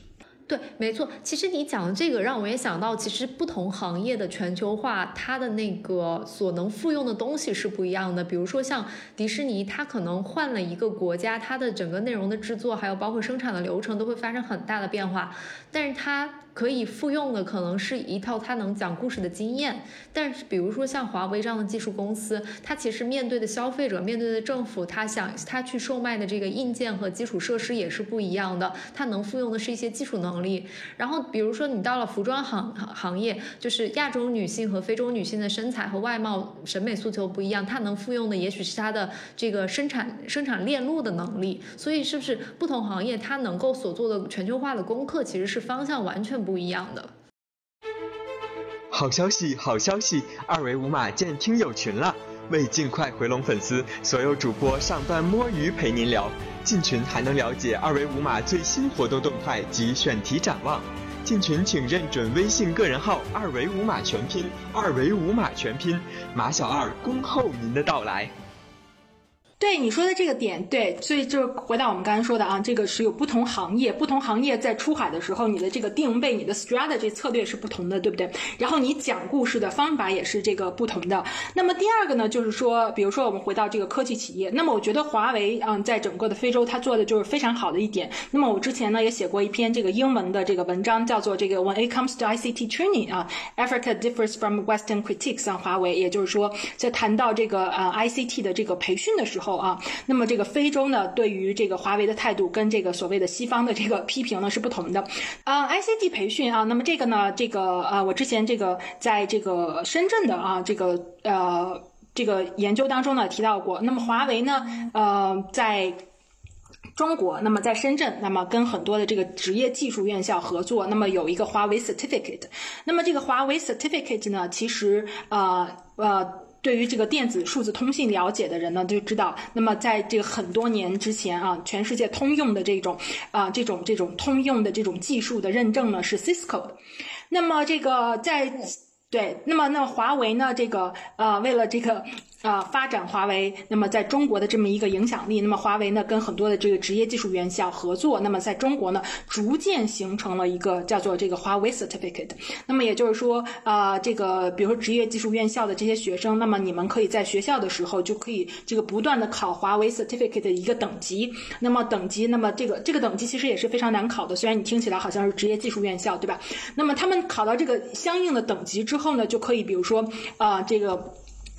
对，没错。其实你讲的这个让我也想到，其实不同行业的全球化，它的那个所能复用的东西是不一样的。比如说像迪士尼，它可能换了一个国家，它的整个内容的制作，还有包括生产的流程，都会发生很大的变化。但是它可以复用的可能是一套它能讲故事的经验，但是比如说像华为这样的技术公司，它其实面对的消费者、面对的政府，它想它去售卖的这个硬件和基础设施也是不一样的，它能复用的是一些技术能力。然后比如说你到了服装行行业，就是亚洲女性和非洲女性的身材和外貌审美诉求不一样，它能复用的也许是它的这个生产生产链路的能力。所以是不是不同行业它能够所做的全球化的功课其实是方向完全。不一样的。好消息，好消息！二维码建听友群了。为尽快回笼粉丝，所有主播上班摸鱼陪您聊。进群还能了解二维码最新活动动态及选题展望。进群请认准微信个人号“二维码全拼”，二维码全拼，马小二恭候您的到来。对你说的这个点，对，所以就回到我们刚才说的啊，这个是有不同行业，不同行业在出海的时候，你的这个定位、你的 strategy 策略是不同的，对不对？然后你讲故事的方法也是这个不同的。那么第二个呢，就是说，比如说我们回到这个科技企业，那么我觉得华为啊，在整个的非洲，它做的就是非常好的一点。那么我之前呢也写过一篇这个英文的这个文章，叫做这个 When it comes to ICT training 啊，Africa differs from Western critiques 啊，华为，也就是说，在谈到这个呃 ICT 的这个培训的时候。后啊，那么这个非洲呢，对于这个华为的态度跟这个所谓的西方的这个批评呢是不同的。啊，ICT 培训啊，那么这个呢，这个呃，我之前这个在这个深圳的啊，这个呃这个研究当中呢提到过。那么华为呢，呃，在中国，那么在深圳，那么跟很多的这个职业技术院校合作，那么有一个华为 Certificate。那么这个华为 Certificate 呢，其实呃呃。对于这个电子数字通信了解的人呢，就知道，那么在这个很多年之前啊，全世界通用的这种啊这种这种通用的这种技术的认证呢是 Cisco 的。那么这个在对，那么那华为呢，这个呃为了这个。啊，发展华为，那么在中国的这么一个影响力，那么华为呢跟很多的这个职业技术院校合作，那么在中国呢逐渐形成了一个叫做这个华为 Certificate。那么也就是说，啊，这个比如说职业技术院校的这些学生，那么你们可以在学校的时候就可以这个不断的考华为 Certificate 的一个等级。那么等级，那么这个这个等级其实也是非常难考的，虽然你听起来好像是职业技术院校，对吧？那么他们考到这个相应的等级之后呢，就可以比如说啊这个。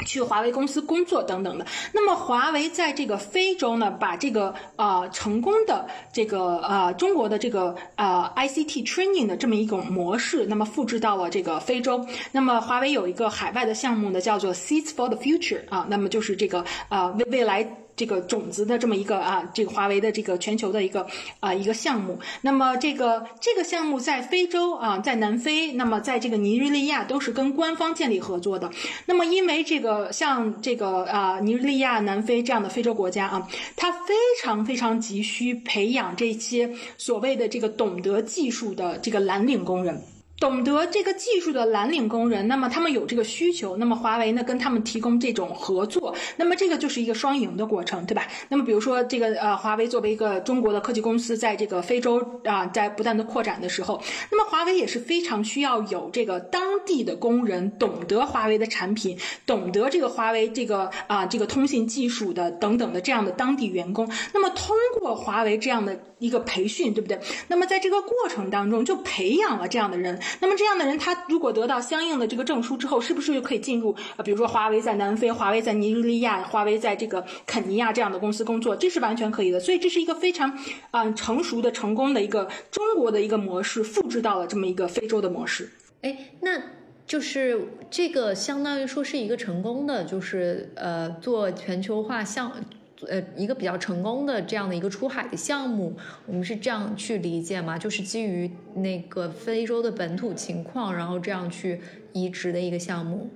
去华为公司工作等等的。那么华为在这个非洲呢，把这个呃成功的这个呃中国的这个呃 ICT training 的这么一种模式，那么复制到了这个非洲。那么华为有一个海外的项目呢，叫做 Seeds for the Future 啊，那么就是这个呃未未来。这个种子的这么一个啊，这个华为的这个全球的一个啊一个项目。那么这个这个项目在非洲啊，在南非，那么在这个尼日利亚都是跟官方建立合作的。那么因为这个像这个啊尼日利亚、南非这样的非洲国家啊，它非常非常急需培养这些所谓的这个懂得技术的这个蓝领工人。懂得这个技术的蓝领工人，那么他们有这个需求，那么华为呢跟他们提供这种合作，那么这个就是一个双赢的过程，对吧？那么比如说这个呃，华为作为一个中国的科技公司，在这个非洲啊，在不断的扩展的时候，那么华为也是非常需要有这个当地的工人懂得华为的产品，懂得这个华为这个啊这个通信技术的等等的这样的当地员工，那么通过华为这样的一个培训，对不对？那么在这个过程当中就培养了这样的人。那么这样的人，他如果得到相应的这个证书之后，是不是就可以进入啊？比如说华为在南非、华为在尼日利亚、华为在这个肯尼亚这样的公司工作，这是完全可以的。所以这是一个非常啊成熟的、成功的一个中国的一个模式，复制到了这么一个非洲的模式。哎，那就是这个相当于说是一个成功的，就是呃做全球化项。呃，一个比较成功的这样的一个出海的项目，我们是这样去理解吗？就是基于那个非洲的本土情况，然后这样去移植的一个项目。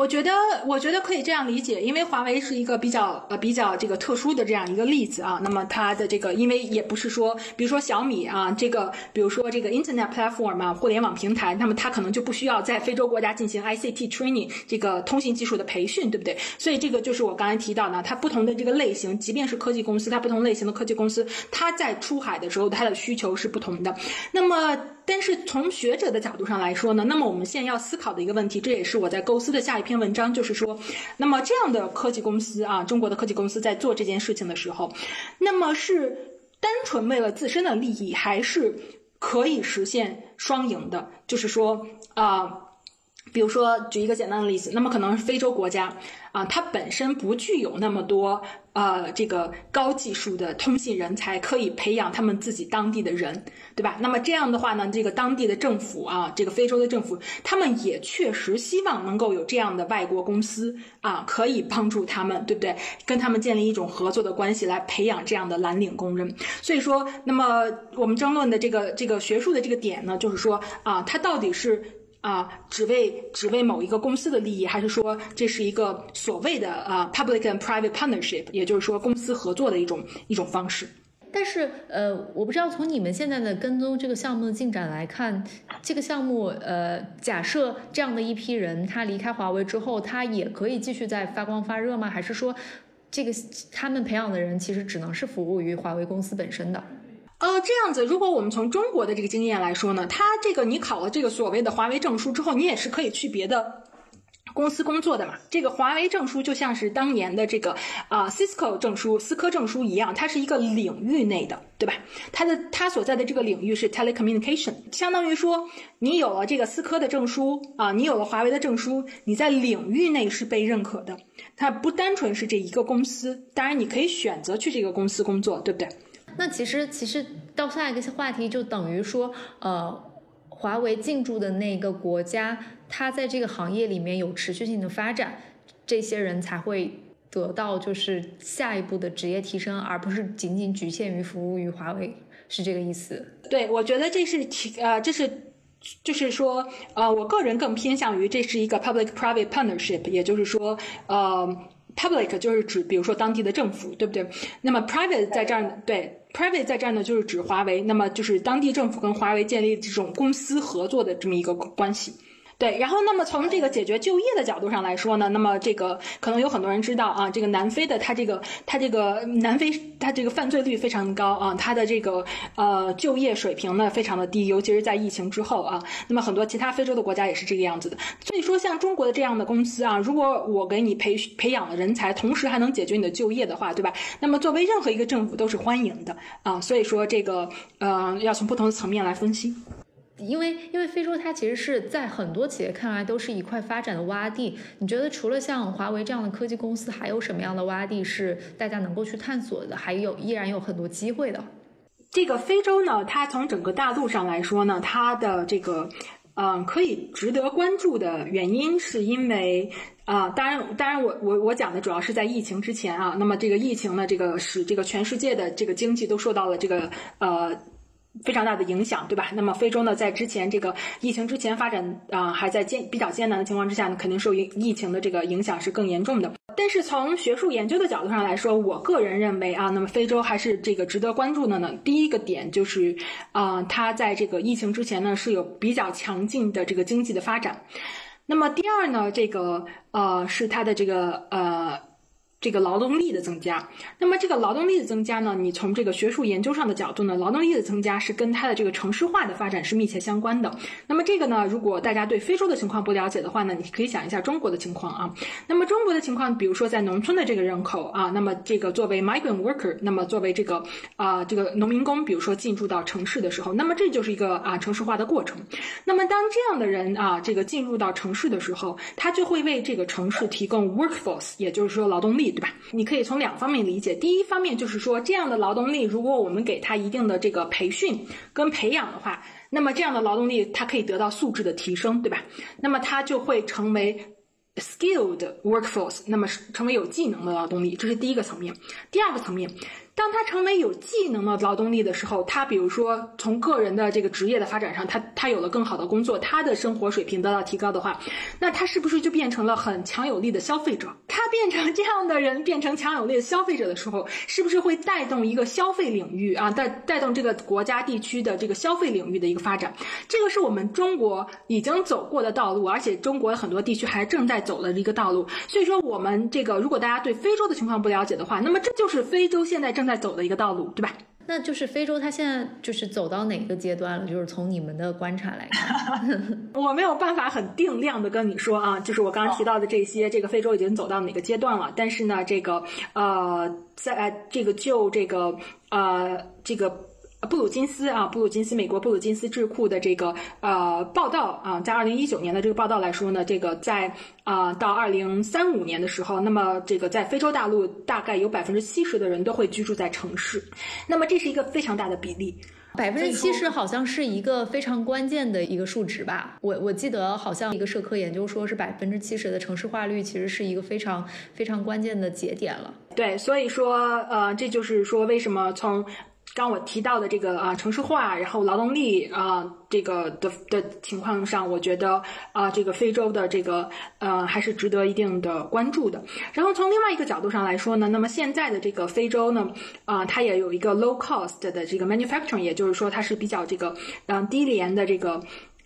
我觉得，我觉得可以这样理解，因为华为是一个比较呃比较这个特殊的这样一个例子啊。那么它的这个，因为也不是说，比如说小米啊，这个比如说这个 Internet platform 啊，互联网平台，那么它可能就不需要在非洲国家进行 ICT training 这个通信技术的培训，对不对？所以这个就是我刚才提到的，它不同的这个类型，即便是科技公司，它不同类型的科技公司，它在出海的时候，它的需求是不同的。那么。但是从学者的角度上来说呢，那么我们现在要思考的一个问题，这也是我在构思的下一篇篇文章，就是说，那么这样的科技公司啊，中国的科技公司在做这件事情的时候，那么是单纯为了自身的利益，还是可以实现双赢的？就是说啊。比如说，举一个简单的例子，那么可能是非洲国家啊，它本身不具有那么多呃这个高技术的通信人才，可以培养他们自己当地的人，对吧？那么这样的话呢，这个当地的政府啊，这个非洲的政府，他们也确实希望能够有这样的外国公司啊，可以帮助他们，对不对？跟他们建立一种合作的关系，来培养这样的蓝领工人。所以说，那么我们争论的这个这个学术的这个点呢，就是说啊，它到底是。啊，只为只为某一个公司的利益，还是说这是一个所谓的啊 public and private partnership，也就是说公司合作的一种一种方式？但是呃，我不知道从你们现在的跟踪这个项目的进展来看，这个项目呃，假设这样的一批人他离开华为之后，他也可以继续在发光发热吗？还是说这个他们培养的人其实只能是服务于华为公司本身的？呃，这样子，如果我们从中国的这个经验来说呢，它这个你考了这个所谓的华为证书之后，你也是可以去别的公司工作的嘛。这个华为证书就像是当年的这个啊 Cisco 证书、思科证书一样，它是一个领域内的，对吧？它的它所在的这个领域是 telecommunication，相当于说你有了这个思科的证书啊，你有了华为的证书，你在领域内是被认可的。它不单纯是这一个公司，当然你可以选择去这个公司工作，对不对？那其实，其实到下一个话题就等于说，呃，华为进驻的那个国家，它在这个行业里面有持续性的发展，这些人才会得到就是下一步的职业提升，而不是仅仅局限于服务于华为，是这个意思？对，我觉得这是提呃，这是就是说，呃，我个人更偏向于这是一个 public-private partnership，也就是说，呃，public 就是指比如说当地的政府，对不对？那么 private 在这儿呢对。Private 在这儿呢，就是指华为，那么就是当地政府跟华为建立这种公司合作的这么一个关系。对，然后那么从这个解决就业的角度上来说呢，那么这个可能有很多人知道啊，这个南非的它这个它这个南非它这个犯罪率非常高啊，它的这个呃就业水平呢非常的低，尤其是在疫情之后啊，那么很多其他非洲的国家也是这个样子的。所以说像中国的这样的公司啊，如果我给你培培养了人才，同时还能解决你的就业的话，对吧？那么作为任何一个政府都是欢迎的啊。所以说这个呃要从不同的层面来分析。因为因为非洲它其实是在很多企业看来都是一块发展的洼地。你觉得除了像华为这样的科技公司，还有什么样的洼地是大家能够去探索的？还有依然有很多机会的。这个非洲呢，它从整个大陆上来说呢，它的这个嗯可以值得关注的原因，是因为啊，当然当然我我我讲的主要是在疫情之前啊。那么这个疫情呢，这个使这个全世界的这个经济都受到了这个呃。非常大的影响，对吧？那么非洲呢，在之前这个疫情之前发展啊，还在艰比较艰难的情况之下呢，肯定受疫疫情的这个影响是更严重的。但是从学术研究的角度上来说，我个人认为啊，那么非洲还是这个值得关注的呢。第一个点就是啊，它在这个疫情之前呢是有比较强劲的这个经济的发展。那么第二呢，这个呃是它的这个呃。这个劳动力的增加，那么这个劳动力的增加呢？你从这个学术研究上的角度呢，劳动力的增加是跟它的这个城市化的发展是密切相关的。那么这个呢，如果大家对非洲的情况不了解的话呢，你可以想一下中国的情况啊。那么中国的情况，比如说在农村的这个人口啊，那么这个作为 migrant worker，那么作为这个啊这个农民工，比如说进驻到城市的时候，那么这就是一个啊城市化的过程。那么当这样的人啊这个进入到城市的时候，他就会为这个城市提供 workforce，也就是说劳动力。对吧？你可以从两方面理解。第一方面就是说，这样的劳动力，如果我们给他一定的这个培训跟培养的话，那么这样的劳动力他可以得到素质的提升，对吧？那么他就会成为 skilled workforce，那么成为有技能的劳动力，这是第一个层面。第二个层面。当他成为有技能的劳动力的时候，他比如说从个人的这个职业的发展上，他他有了更好的工作，他的生活水平得到提高的话，那他是不是就变成了很强有力的消费者？他变成这样的人，变成强有力的消费者的时候，是不是会带动一个消费领域啊？带带动这个国家地区的这个消费领域的一个发展？这个是我们中国已经走过的道路，而且中国很多地区还正在走的一个道路。所以说，我们这个如果大家对非洲的情况不了解的话，那么这就是非洲现在正在。走的一个道路，对吧？那就是非洲，它现在就是走到哪个阶段了？就是从你们的观察来看，我没有办法很定量的跟你说啊，就是我刚刚提到的这些，这个非洲已经走到哪个阶段了？但是呢，这个呃，在这个就这个呃这个。布鲁金斯啊，布鲁金斯，美国布鲁金斯智库的这个呃报道啊，在二零一九年的这个报道来说呢，这个在啊到二零三五年的时候，那么这个在非洲大陆大概有百分之七十的人都会居住在城市，那么这是一个非常大的比例。百分之七十好像是一个非常关键的一个数值吧？我我记得好像一个社科研究说是百分之七十的城市化率其实是一个非常非常关键的节点了。对，所以说呃，这就是说为什么从。刚我提到的这个啊城市化，然后劳动力啊这个的的情况上，我觉得啊这个非洲的这个呃还是值得一定的关注的。然后从另外一个角度上来说呢，那么现在的这个非洲呢啊它也有一个 low cost 的这个 manufacturing，也就是说它是比较这个嗯低廉的这个。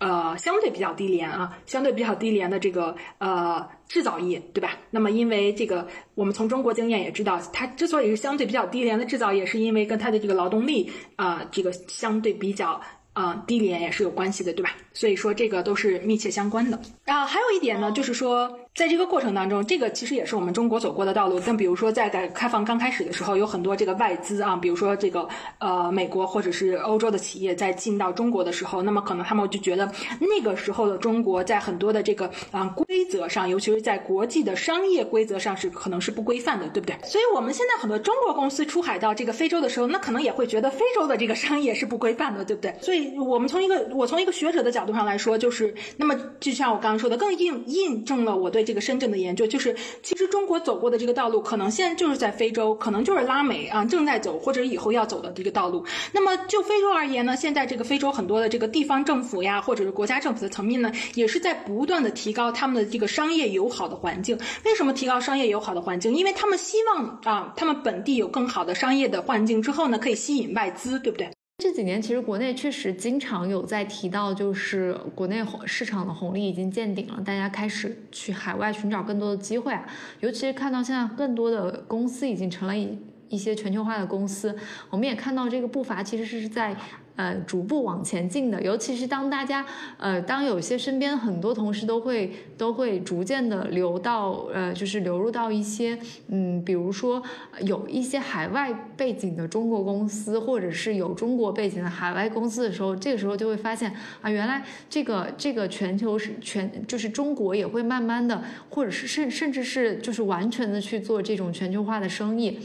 呃，相对比较低廉啊，相对比较低廉的这个呃制造业，对吧？那么因为这个，我们从中国经验也知道，它之所以是相对比较低廉的制造业，是因为跟它的这个劳动力啊，这个相对比较。啊，低廉也是有关系的，对吧？所以说这个都是密切相关的。啊，还有一点呢，就是说，在这个过程当中，这个其实也是我们中国走过的道路。但比如说，在改革开放刚开始的时候，有很多这个外资啊，比如说这个呃美国或者是欧洲的企业在进到中国的时候，那么可能他们就觉得那个时候的中国在很多的这个啊规则上，尤其是在国际的商业规则上是可能是不规范的，对不对？所以我们现在很多中国公司出海到这个非洲的时候，那可能也会觉得非洲的这个商业是不规范的，对不对？所以。我们从一个我从一个学者的角度上来说，就是那么就像我刚刚说的，更印印证了我对这个深圳的研究，就是其实中国走过的这个道路，可能现在就是在非洲，可能就是拉美啊正在走或者以后要走的这个道路。那么就非洲而言呢，现在这个非洲很多的这个地方政府呀，或者是国家政府的层面呢，也是在不断的提高他们的这个商业友好的环境。为什么提高商业友好的环境？因为他们希望啊，他们本地有更好的商业的环境之后呢，可以吸引外资，对不对？这几年其实国内确实经常有在提到，就是国内市场的红利已经见顶了，大家开始去海外寻找更多的机会啊。尤其是看到现在更多的公司已经成了一一些全球化的公司，我们也看到这个步伐其实是在呃逐步往前进的。尤其是当大家呃当有些身边很多同事都会都会逐渐的流到呃就是流入到一些嗯比如说有一些海外背景的中国公司，或者是有中国背景的海外公司的时候，这个时候就会发现啊，原来这个这个全球是全就是中国也会慢慢的，或者是甚甚至是就是完全的去做这种全球化的生意。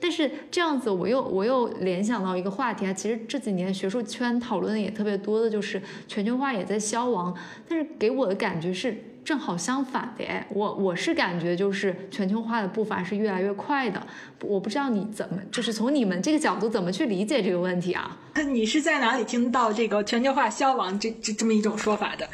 但是这样子，我又我又联想到一个话题啊，其实这几年学术圈讨论的也特别多的，就是全球化也在消亡。但是给我的感觉是正好相反的哎，我我是感觉就是全球化的步伐是越来越快的。我不知道你怎么，就是从你们这个角度怎么去理解这个问题啊？你是在哪里听到这个全球化消亡这这这么一种说法的？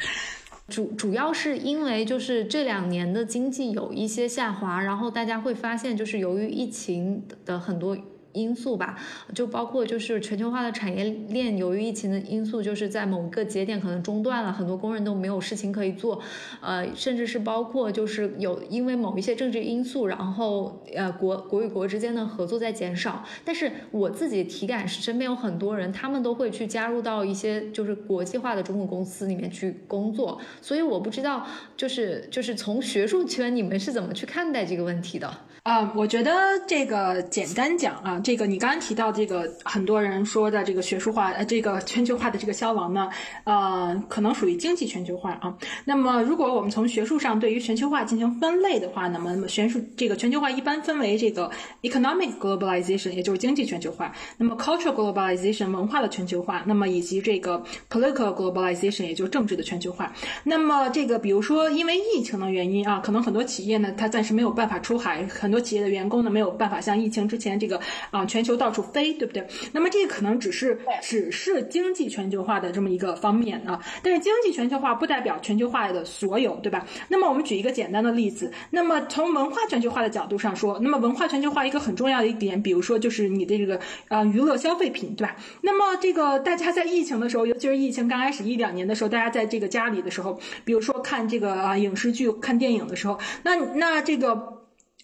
主主要是因为就是这两年的经济有一些下滑，然后大家会发现，就是由于疫情的很多。因素吧，就包括就是全球化的产业链，由于疫情的因素，就是在某个节点可能中断了，很多工人都没有事情可以做，呃，甚至是包括就是有因为某一些政治因素，然后呃国国与国之间的合作在减少。但是我自己体感是身边有很多人，他们都会去加入到一些就是国际化的中国公司里面去工作，所以我不知道就是就是从学术圈你们是怎么去看待这个问题的。啊，我觉得这个简单讲啊，这个你刚刚提到这个很多人说的这个学术化，呃，这个全球化的这个消亡呢，呃，可能属于经济全球化啊。那么，如果我们从学术上对于全球化进行分类的话，那么学术这个全球化一般分为这个 economic globalization，也就是经济全球化；那么 cultural globalization，文化的全球化；那么以及这个 political globalization，也就是政治的全球化。那么这个比如说因为疫情的原因啊，可能很多企业呢，它暂时没有办法出海，很很多企业的员工呢没有办法像疫情之前这个啊全球到处飞，对不对？那么这个可能只是只是经济全球化的这么一个方面啊，但是经济全球化不代表全球化的所有，对吧？那么我们举一个简单的例子，那么从文化全球化的角度上说，那么文化全球化一个很重要的一点，比如说就是你的这个呃娱乐消费品，对吧？那么这个大家在疫情的时候，尤其是疫情刚开始一两年的时候，大家在这个家里的时候，比如说看这个啊影视剧、看电影的时候，那那这个。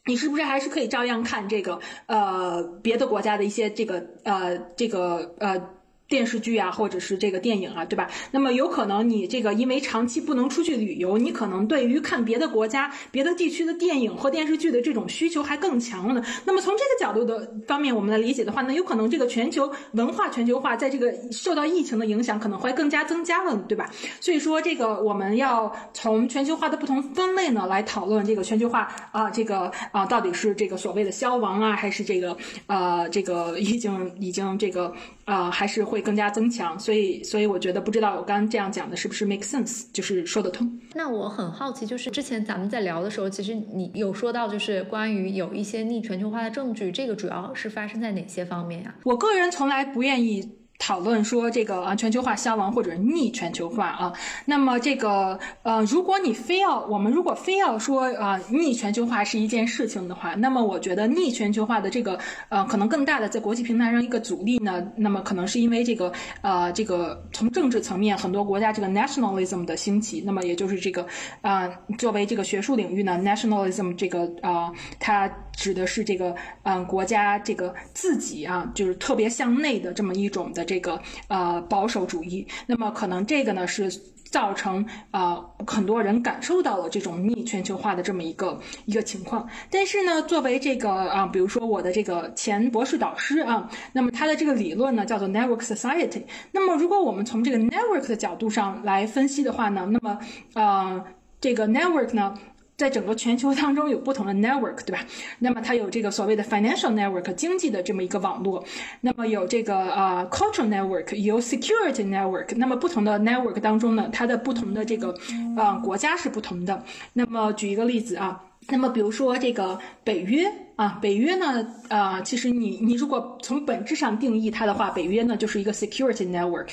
你是不是还是可以照样看这个呃别的国家的一些这个呃这个呃？电视剧啊，或者是这个电影啊，对吧？那么有可能你这个因为长期不能出去旅游，你可能对于看别的国家、别的地区的电影或电视剧的这种需求还更强了呢。那么从这个角度的方面，我们来理解的话，那有可能这个全球文化全球化在这个受到疫情的影响，可能会更加增加了，对吧？所以说，这个我们要从全球化的不同分类呢来讨论这个全球化啊，这个啊到底是这个所谓的消亡啊，还是这个呃这个已经已经这个。啊，还是会更加增强，所以，所以我觉得不知道我刚刚这样讲的是不是 make sense，就是说得通。那我很好奇，就是之前咱们在聊的时候，其实你有说到，就是关于有一些逆全球化的证据，这个主要是发生在哪些方面呀？我个人从来不愿意。讨论说这个啊全球化消亡或者逆全球化啊，那么这个呃，如果你非要我们如果非要说啊逆全球化是一件事情的话，那么我觉得逆全球化的这个呃可能更大的在国际平台上一个阻力呢，那么可能是因为这个呃这个从政治层面很多国家这个 nationalism 的兴起，那么也就是这个啊作为这个学术领域呢 nationalism 这个啊它。指的是这个，嗯，国家这个自己啊，就是特别向内的这么一种的这个呃保守主义。那么可能这个呢是造成啊很多人感受到了这种逆全球化的这么一个一个情况。但是呢，作为这个啊，比如说我的这个前博士导师啊，那么他的这个理论呢叫做 Network Society。那么如果我们从这个 Network 的角度上来分析的话呢，那么呃这个 Network 呢。在整个全球当中有不同的 network，对吧？那么它有这个所谓的 financial network 经济的这么一个网络，那么有这个呃 cultural network，有 security network。那么不同的 network 当中呢，它的不同的这个呃国家是不同的。那么举一个例子啊，那么比如说这个北约。啊，北约呢？啊，其实你你如果从本质上定义它的话，北约呢就是一个 security network。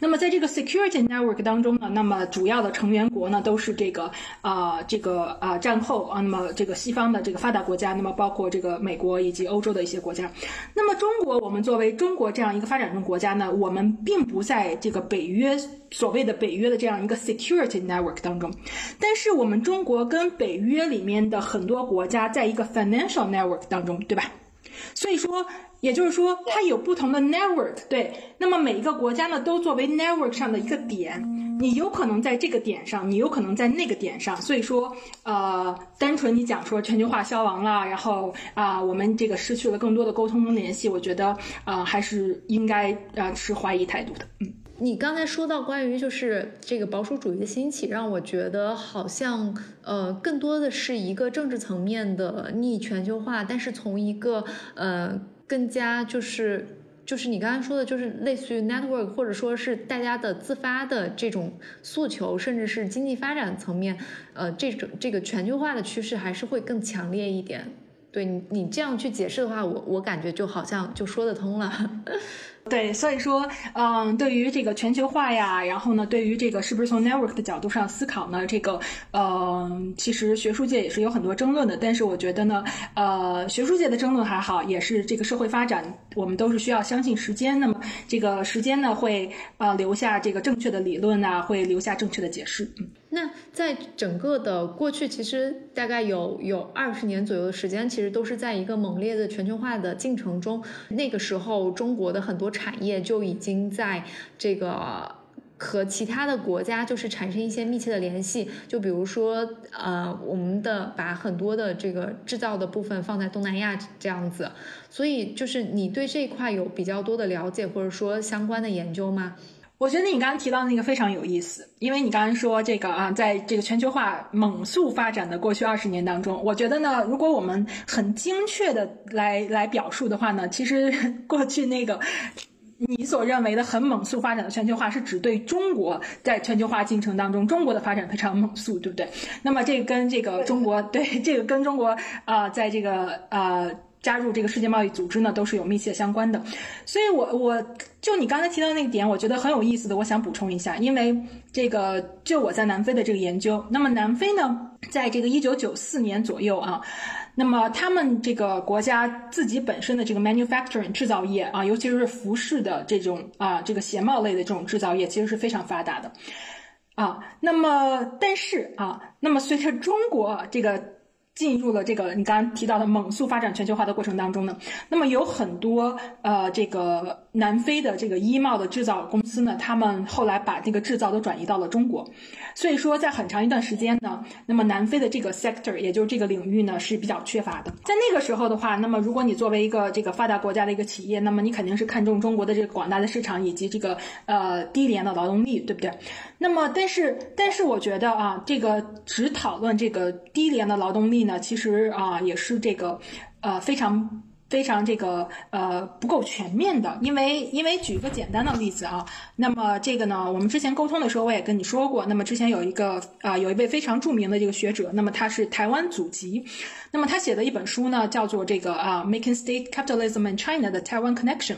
那么在这个 security network 当中呢，那么主要的成员国呢都是这个啊这个啊战后啊，那么这个西方的这个发达国家，那么包括这个美国以及欧洲的一些国家。那么中国，我们作为中国这样一个发展中国家呢，我们并不在这个北约所谓的北约的这样一个 security network 当中，但是我们中国跟北约里面的很多国家在一个 financial network。Work 当中，对吧？所以说，也就是说，它有不同的 network，对。那么每一个国家呢，都作为 network 上的一个点，你有可能在这个点上，你有可能在那个点上。所以说，呃，单纯你讲说全球化消亡了，然后啊，我们这个失去了更多的沟通联系，我觉得啊，还是应该啊持怀疑态度的。嗯，你刚才说到关于就是这个保守主义的兴起，让我觉得好像呃，更多的是一个政治层面的逆全球化，但是从一个呃。更加就是就是你刚才说的，就是类似于 network，或者说是大家的自发的这种诉求，甚至是经济发展层面，呃，这种这个全球化的趋势还是会更强烈一点。对你你这样去解释的话，我我感觉就好像就说得通了。对，所以说，嗯，对于这个全球化呀，然后呢，对于这个是不是从 network 的角度上思考呢？这个，嗯，其实学术界也是有很多争论的。但是我觉得呢，呃，学术界的争论还好，也是这个社会发展，我们都是需要相信时间。那么这个时间呢，会呃留下这个正确的理论啊，会留下正确的解释。嗯。那在整个的过去，其实大概有有二十年左右的时间，其实都是在一个猛烈的全球化的进程中。那个时候，中国的很多产业就已经在这个和其他的国家就是产生一些密切的联系。就比如说，呃，我们的把很多的这个制造的部分放在东南亚这样子。所以，就是你对这一块有比较多的了解，或者说相关的研究吗？我觉得你刚刚提到的那个非常有意思，因为你刚刚说这个啊，在这个全球化猛速发展的过去二十年当中，我觉得呢，如果我们很精确的来来表述的话呢，其实过去那个你所认为的很猛速发展的全球化，是指对中国在全球化进程当中中国的发展非常猛速，对不对？那么这跟这个中国对这个跟中国啊，在这个呃。加入这个世界贸易组织呢，都是有密切相关的，所以，我我就你刚才提到那个点，我觉得很有意思的，我想补充一下，因为这个就我在南非的这个研究，那么南非呢，在这个一九九四年左右啊，那么他们这个国家自己本身的这个 manufacturing 制造业啊，尤其是服饰的这种啊，这个鞋帽类的这种制造业，其实是非常发达的，啊，那么但是啊，那么随着中国这个。进入了这个你刚刚提到的猛速发展全球化的过程当中呢，那么有很多呃这个南非的这个衣帽的制造公司呢，他们后来把这个制造都转移到了中国，所以说在很长一段时间呢，那么南非的这个 sector 也就是这个领域呢是比较缺乏的。在那个时候的话，那么如果你作为一个这个发达国家的一个企业，那么你肯定是看重中国的这个广大的市场以及这个呃低廉的劳动力，对不对？那么但是但是我觉得啊，这个只讨论这个低廉的劳动力。呢，其实啊，也是这个，呃，非常非常这个呃不够全面的，因为因为举一个简单的例子啊，那么这个呢，我们之前沟通的时候我也跟你说过，那么之前有一个啊，有一位非常著名的这个学者，那么他是台湾祖籍，那么他写的一本书呢，叫做这个啊，Making State Capitalism in China 的 Taiwan Connection，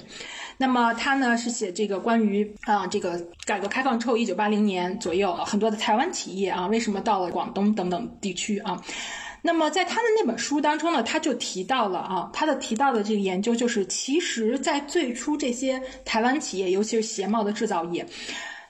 那么他呢是写这个关于啊这个改革开放之后一九八零年左右很多的台湾企业啊，为什么到了广东等等地区啊。那么在他的那本书当中呢，他就提到了啊，他的提到的这个研究就是，其实，在最初这些台湾企业，尤其是鞋帽的制造业，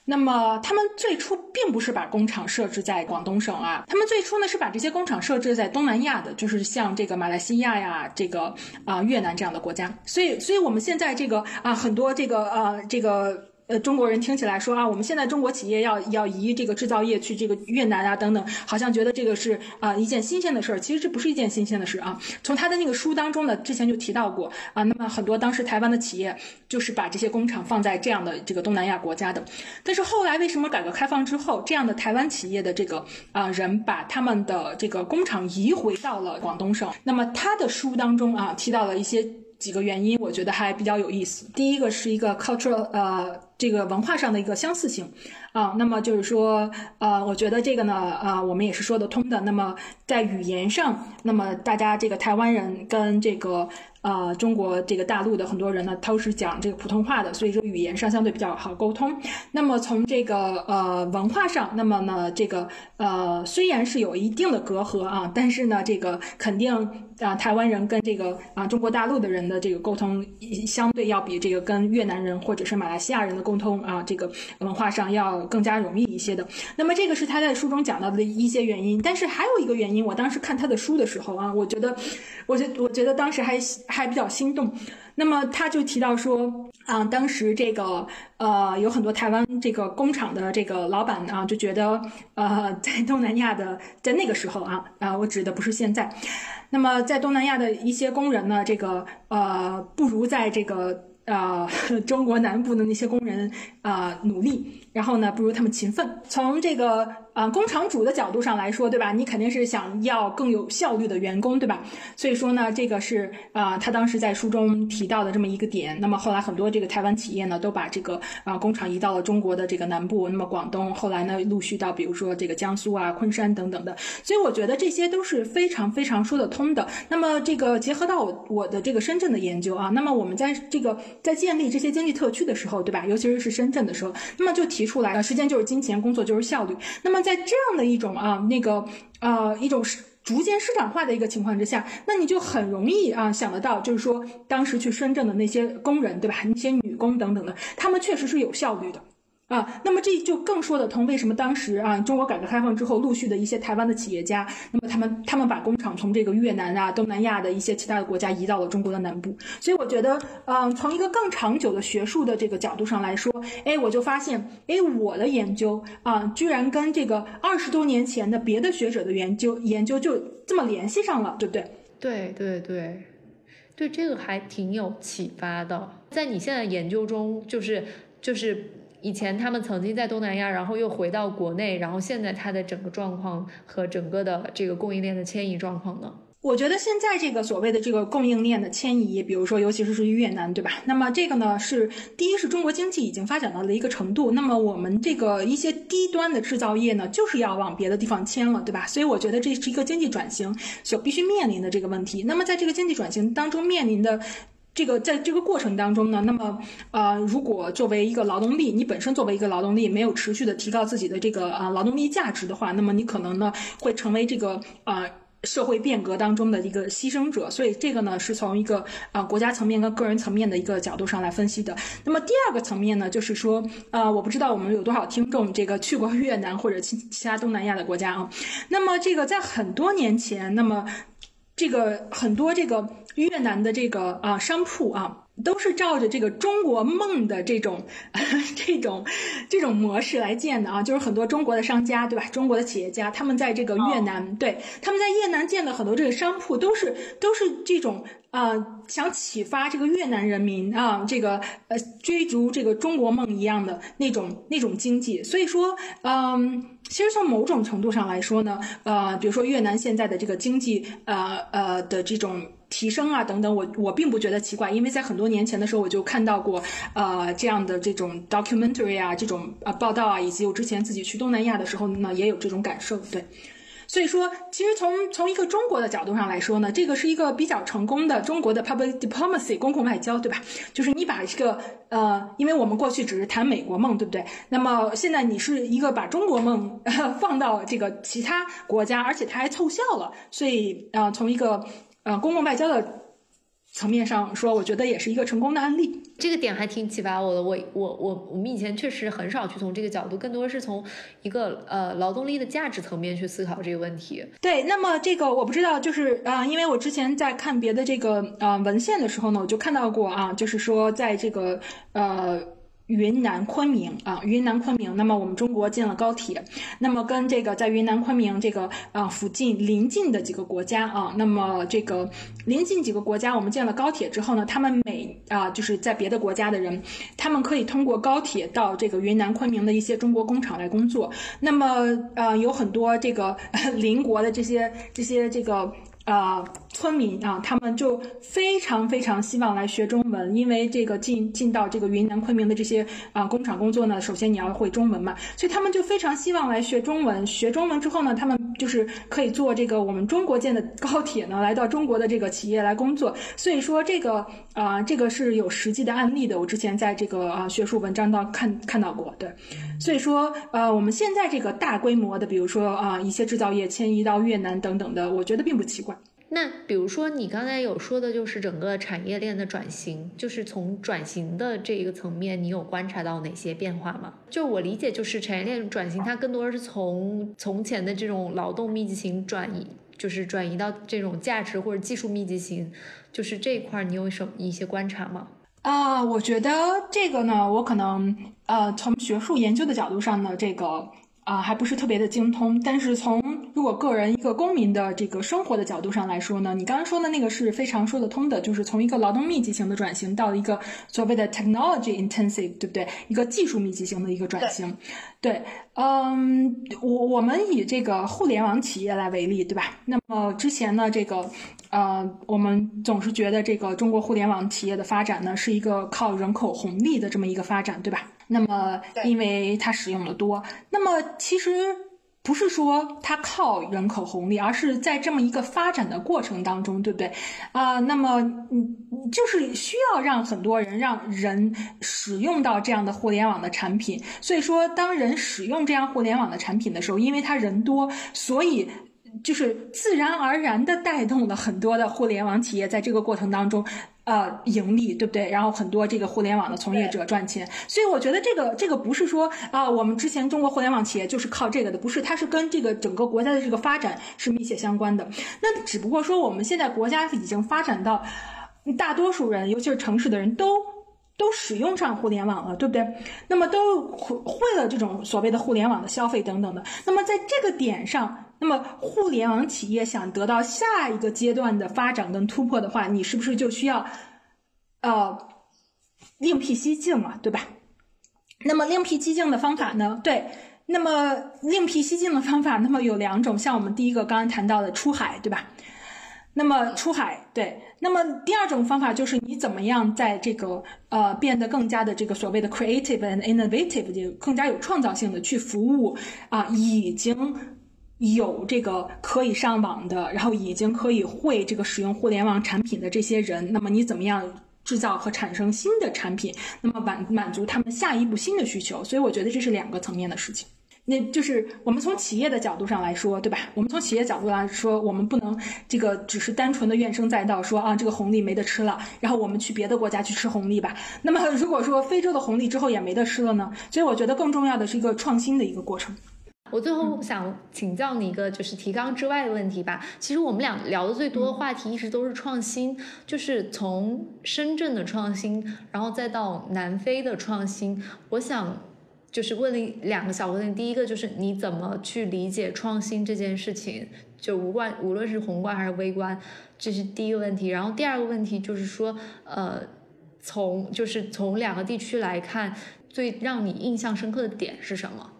那么他们最初并不是把工厂设置在广东省啊，他们最初呢是把这些工厂设置在东南亚的，就是像这个马来西亚呀，这个啊越南这样的国家。所以，所以我们现在这个啊很多这个呃这个。呃，中国人听起来说啊，我们现在中国企业要要移这个制造业去这个越南啊等等，好像觉得这个是啊一件新鲜的事儿。其实这不是一件新鲜的事啊。从他的那个书当中呢，之前就提到过啊，那么很多当时台湾的企业就是把这些工厂放在这样的这个东南亚国家的。但是后来为什么改革开放之后，这样的台湾企业的这个啊人把他们的这个工厂移回到了广东省？那么他的书当中啊提到了一些几个原因，我觉得还比较有意思。第一个是一个 cultural 呃。这个文化上的一个相似性，啊，那么就是说，呃，我觉得这个呢，啊，我们也是说得通的。那么在语言上，那么大家这个台湾人跟这个。呃，中国这个大陆的很多人呢，都是讲这个普通话的，所以说语言上相对比较好沟通。那么从这个呃文化上，那么呢，这个呃虽然是有一定的隔阂啊，但是呢，这个肯定啊，台湾人跟这个啊中国大陆的人的这个沟通，相对要比这个跟越南人或者是马来西亚人的沟通啊，这个文化上要更加容易一些的。那么这个是他在书中讲到的一些原因，但是还有一个原因，我当时看他的书的时候啊，我觉得，我觉我觉得当时还还比较心动。那么他就提到说，啊，当时这个呃有很多台湾这个工厂的这个老板啊，就觉得呃 在东南亚的在那个时候啊啊，我指的不是现在，那么在东南亚的一些工人呢，这个呃不如在这个。呃，中国南部的那些工人啊，努力，然后呢，不如他们勤奋。从这个啊工厂主的角度上来说，对吧？你肯定是想要更有效率的员工，对吧？所以说呢，这个是啊，他当时在书中提到的这么一个点。那么后来很多这个台湾企业呢，都把这个啊工厂移到了中国的这个南部，那么广东，后来呢，陆续到比如说这个江苏啊、昆山等等的。所以我觉得这些都是非常非常说得通的。那么这个结合到我我的这个深圳的研究啊，那么我们在这个。在建立这些经济特区的时候，对吧？尤其是是深圳的时候，那么就提出来了，时间就是金钱，工作就是效率。那么在这样的一种啊，那个呃一种逐渐市场化的一个情况之下，那你就很容易啊想得到，就是说当时去深圳的那些工人，对吧？那些女工等等的，他们确实是有效率的。啊，那么这就更说得通，为什么当时啊，中国改革开放之后，陆续的一些台湾的企业家，那么他们他们把工厂从这个越南啊、东南亚的一些其他的国家移到了中国的南部，所以我觉得，嗯，从一个更长久的学术的这个角度上来说，哎，我就发现，哎，我的研究啊，居然跟这个二十多年前的别的学者的研究研究就这么联系上了，对不对？对对对，对这个还挺有启发的，在你现在研究中，就是就是。以前他们曾经在东南亚，然后又回到国内，然后现在它的整个状况和整个的这个供应链的迁移状况呢？我觉得现在这个所谓的这个供应链的迁移，比如说尤其是是越南，对吧？那么这个呢是第一是中国经济已经发展到了一个程度，那么我们这个一些低端的制造业呢就是要往别的地方迁了，对吧？所以我觉得这是一个经济转型所必须面临的这个问题。那么在这个经济转型当中面临的。这个在这个过程当中呢，那么呃，如果作为一个劳动力，你本身作为一个劳动力没有持续的提高自己的这个啊劳动力价值的话，那么你可能呢会成为这个啊社会变革当中的一个牺牲者。所以这个呢是从一个啊国家层面跟个人层面的一个角度上来分析的。那么第二个层面呢，就是说啊，我不知道我们有多少听众这个去过 越南或者其其他东南亚的国家啊。那么这个在很多年前，那么。这个很多这个越南的这个啊商铺啊，都是照着这个中国梦的这种 这种这种模式来建的啊，就是很多中国的商家对吧？中国的企业家他们在这个越南，对他们在越南建的很多这个商铺都是都是这种啊，想启发这个越南人民啊，这个呃追逐这个中国梦一样的那种那种经济，所以说嗯。其实从某种程度上来说呢，呃，比如说越南现在的这个经济，呃呃的这种提升啊等等，我我并不觉得奇怪，因为在很多年前的时候我就看到过，呃这样的这种 documentary 啊，这种呃报道啊，以及我之前自己去东南亚的时候呢，也有这种感受，对。所以说，其实从从一个中国的角度上来说呢，这个是一个比较成功的中国的 public diplomacy 公共外交，对吧？就是你把这个呃，因为我们过去只是谈美国梦，对不对？那么现在你是一个把中国梦 放到这个其他国家，而且它还凑效了，所以啊，从一个呃公共外交的。层面上说，我觉得也是一个成功的案例。这个点还挺启发我的。我我我我们以前确实很少去从这个角度，更多是从一个呃劳动力的价值层面去思考这个问题。对，那么这个我不知道，就是啊，因为我之前在看别的这个呃文献的时候呢，我就看到过啊，就是说在这个呃。云南昆明啊，云南昆明。那么我们中国建了高铁，那么跟这个在云南昆明这个啊附近邻近的几个国家啊，那么这个邻近几个国家，我们建了高铁之后呢，他们每啊就是在别的国家的人，他们可以通过高铁到这个云南昆明的一些中国工厂来工作。那么呃有很多这个 邻国的这些这些这个。啊，村民啊，他们就非常非常希望来学中文，因为这个进进到这个云南昆明的这些啊工厂工作呢，首先你要会中文嘛，所以他们就非常希望来学中文。学中文之后呢，他们就是可以坐这个我们中国建的高铁呢，来到中国的这个企业来工作。所以说这个啊，这个是有实际的案例的。我之前在这个啊学术文章当看看到过，对。所以说呃，我们现在这个大规模的，比如说啊一些制造业迁移到越南等等的，我觉得并不奇怪。那比如说你刚才有说的，就是整个产业链的转型，就是从转型的这一个层面，你有观察到哪些变化吗？就我理解，就是产业链转型，它更多的是从从前的这种劳动密集型转移，就是转移到这种价值或者技术密集型，就是这一块你有什么一些观察吗？啊，我觉得这个呢，我可能呃从学术研究的角度上呢，这个。啊，还不是特别的精通，但是从如果个人一个公民的这个生活的角度上来说呢，你刚刚说的那个是非常说得通的，就是从一个劳动密集型的转型到一个所谓的 technology intensive，对不对？一个技术密集型的一个转型。对，嗯，我我们以这个互联网企业来为例，对吧？那么之前呢，这个呃，我们总是觉得这个中国互联网企业的发展呢，是一个靠人口红利的这么一个发展，对吧？那么，因为它使用的多，那么其实不是说它靠人口红利，而是在这么一个发展的过程当中，对不对？啊，那么嗯，就是需要让很多人让人使用到这样的互联网的产品。所以说，当人使用这样互联网的产品的时候，因为他人多，所以就是自然而然的带动了很多的互联网企业在这个过程当中。呃，盈利对不对？然后很多这个互联网的从业者赚钱，所以我觉得这个这个不是说啊，我们之前中国互联网企业就是靠这个的，不是，它是跟这个整个国家的这个发展是密切相关的。那只不过说我们现在国家已经发展到大多数人，尤其是城市的人都都使用上互联网了，对不对？那么都会会了这种所谓的互联网的消费等等的。那么在这个点上。那么，互联网企业想得到下一个阶段的发展跟突破的话，你是不是就需要，呃，另辟蹊径了，对吧？那么另辟蹊径的方法呢？对，那么另辟蹊径的方法，那么有两种，像我们第一个刚刚谈到的出海，对吧？那么出海，对，那么第二种方法就是你怎么样在这个呃变得更加的这个所谓的 creative and innovative，就更加有创造性的去服务啊，已经。有这个可以上网的，然后已经可以会这个使用互联网产品的这些人，那么你怎么样制造和产生新的产品，那么满满足他们下一步新的需求？所以我觉得这是两个层面的事情。那就是我们从企业的角度上来说，对吧？我们从企业角度来说，我们不能这个只是单纯的怨声载道，说啊这个红利没得吃了，然后我们去别的国家去吃红利吧。那么如果说非洲的红利之后也没得吃了呢？所以我觉得更重要的是一个创新的一个过程。我最后想请教你一个就是提纲之外的问题吧。其实我们俩聊的最多的话题一直都是创新，就是从深圳的创新，然后再到南非的创新。我想就是问了两个小问题，第一个就是你怎么去理解创新这件事情？就无关无论是宏观还是微观，这是第一个问题。然后第二个问题就是说，呃，从就是从两个地区来看，最让你印象深刻的点是什么？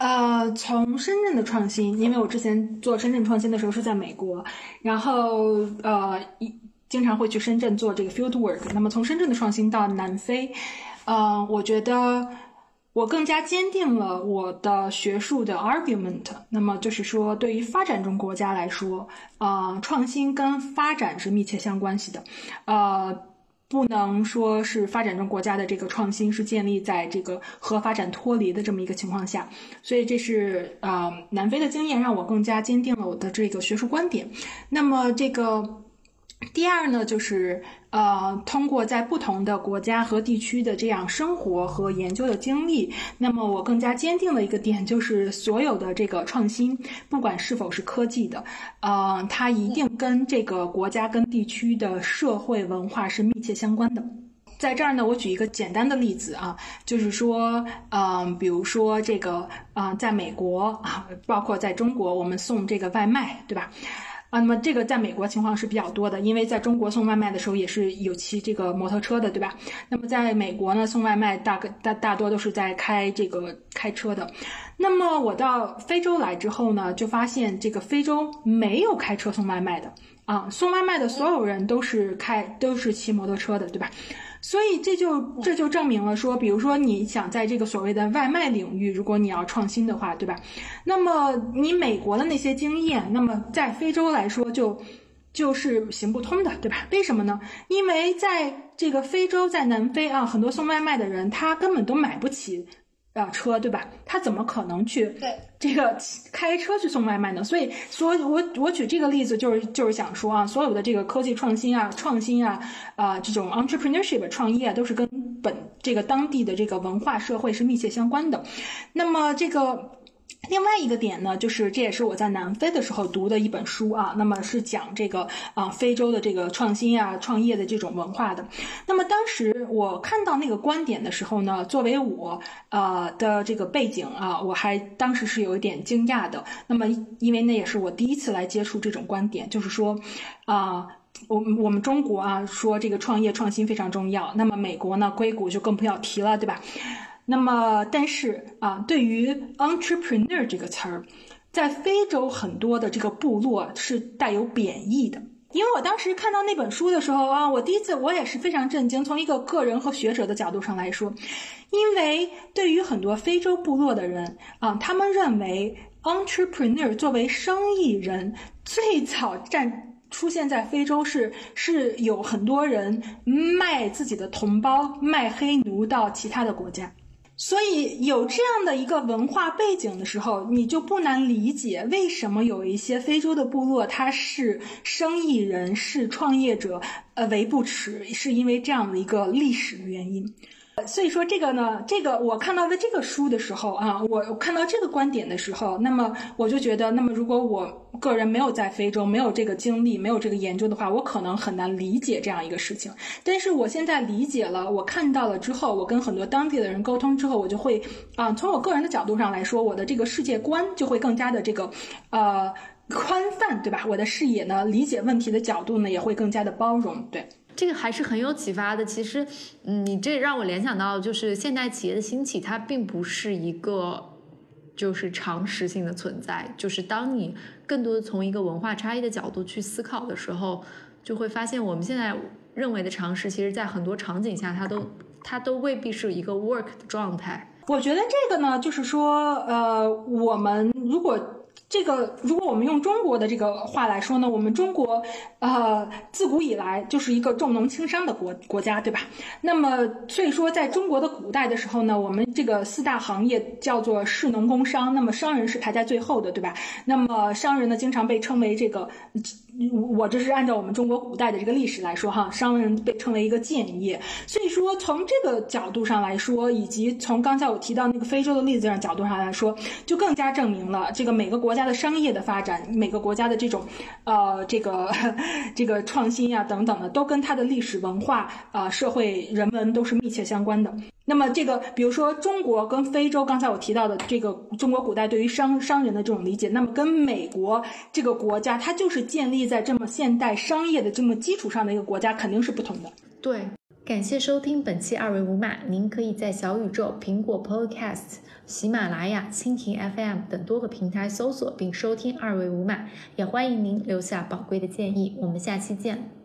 呃，从深圳的创新，因为我之前做深圳创新的时候是在美国，然后呃，一经常会去深圳做这个 field work。那么从深圳的创新到南非，呃，我觉得我更加坚定了我的学术的 argument。那么就是说，对于发展中国家来说，呃，创新跟发展是密切相关系的，呃。不能说是发展中国家的这个创新是建立在这个和发展脱离的这么一个情况下，所以这是啊南非的经验让我更加坚定了我的这个学术观点。那么这个。第二呢，就是呃，通过在不同的国家和地区的这样生活和研究的经历，那么我更加坚定的一个点就是，所有的这个创新，不管是否是科技的，呃，它一定跟这个国家跟地区的社会文化是密切相关的。在这儿呢，我举一个简单的例子啊，就是说，嗯，比如说这个，啊，在美国啊，包括在中国，我们送这个外卖，对吧？啊，那么这个在美国情况是比较多的，因为在中国送外卖的时候也是有骑这个摩托车的，对吧？那么在美国呢，送外卖大概大大多都是在开这个开车的。那么我到非洲来之后呢，就发现这个非洲没有开车送外卖的啊，送外卖的所有人都是开都是骑摩托车的，对吧？所以这就这就证明了说，比如说你想在这个所谓的外卖领域，如果你要创新的话，对吧？那么你美国的那些经验，那么在非洲来说就就是行不通的，对吧？为什么呢？因为在这个非洲，在南非啊，很多送外卖的人他根本都买不起呃，车对吧？他怎么可能去对这个开车去送外卖呢？所以所以我我举这个例子就是就是想说啊，所有的这个科技创新啊、创新啊、啊这种 entrepreneurship 创业啊，都是跟本这个当地的这个文化社会是密切相关的。那么这个。另外一个点呢，就是这也是我在南非的时候读的一本书啊，那么是讲这个啊非洲的这个创新啊创业的这种文化的。那么当时我看到那个观点的时候呢，作为我呃的这个背景啊，我还当时是有一点惊讶的。那么因为那也是我第一次来接触这种观点，就是说啊。我我们中国啊，说这个创业创新非常重要。那么美国呢，硅谷就更不要提了，对吧？那么，但是啊，对于 entrepreneur 这个词儿，在非洲很多的这个部落是带有贬义的。因为我当时看到那本书的时候啊，我第一次我也是非常震惊。从一个个人和学者的角度上来说，因为对于很多非洲部落的人啊，他们认为 entrepreneur 作为生意人最早占。出现在非洲是是有很多人卖自己的同胞卖黑奴到其他的国家，所以有这样的一个文化背景的时候，你就不难理解为什么有一些非洲的部落他是生意人是创业者，呃，为不耻，是因为这样的一个历史原因。所以说这个呢，这个我看到的这个书的时候啊，我看到这个观点的时候，那么我就觉得，那么如果我个人没有在非洲，没有这个经历，没有这个研究的话，我可能很难理解这样一个事情。但是我现在理解了，我看到了之后，我跟很多当地的人沟通之后，我就会啊，从我个人的角度上来说，我的这个世界观就会更加的这个呃宽泛，对吧？我的视野呢，理解问题的角度呢，也会更加的包容，对。这个还是很有启发的。其实，嗯，你这让我联想到，就是现代企业的兴起，它并不是一个就是常识性的存在。就是当你更多的从一个文化差异的角度去思考的时候，就会发现我们现在认为的常识，其实在很多场景下，它都它都未必是一个 work 的状态。我觉得这个呢，就是说，呃，我们如果。这个，如果我们用中国的这个话来说呢，我们中国，呃，自古以来就是一个重农轻商的国国家，对吧？那么，所以说，在中国的古代的时候呢，我们这个四大行业叫做士农工商，那么商人是排在最后的，对吧？那么商人呢，经常被称为这个。我这是按照我们中国古代的这个历史来说，哈，商人被称为一个贱业，所以说从这个角度上来说，以及从刚才我提到那个非洲的例子上角度上来说，就更加证明了这个每个国家的商业的发展，每个国家的这种，呃，这个 这个创新呀等等的，都跟它的历史文化啊、社会人文都是密切相关的。那么这个，比如说中国跟非洲，刚才我提到的这个中国古代对于商商人的这种理解，那么跟美国这个国家，它就是建立在这么现代商业的这么基础上的一个国家，肯定是不同的。对，感谢收听本期二维五码，您可以在小宇宙、苹果 Podcast、喜马拉雅、蜻蜓 FM 等多个平台搜索并收听二维五码，也欢迎您留下宝贵的建议。我们下期见。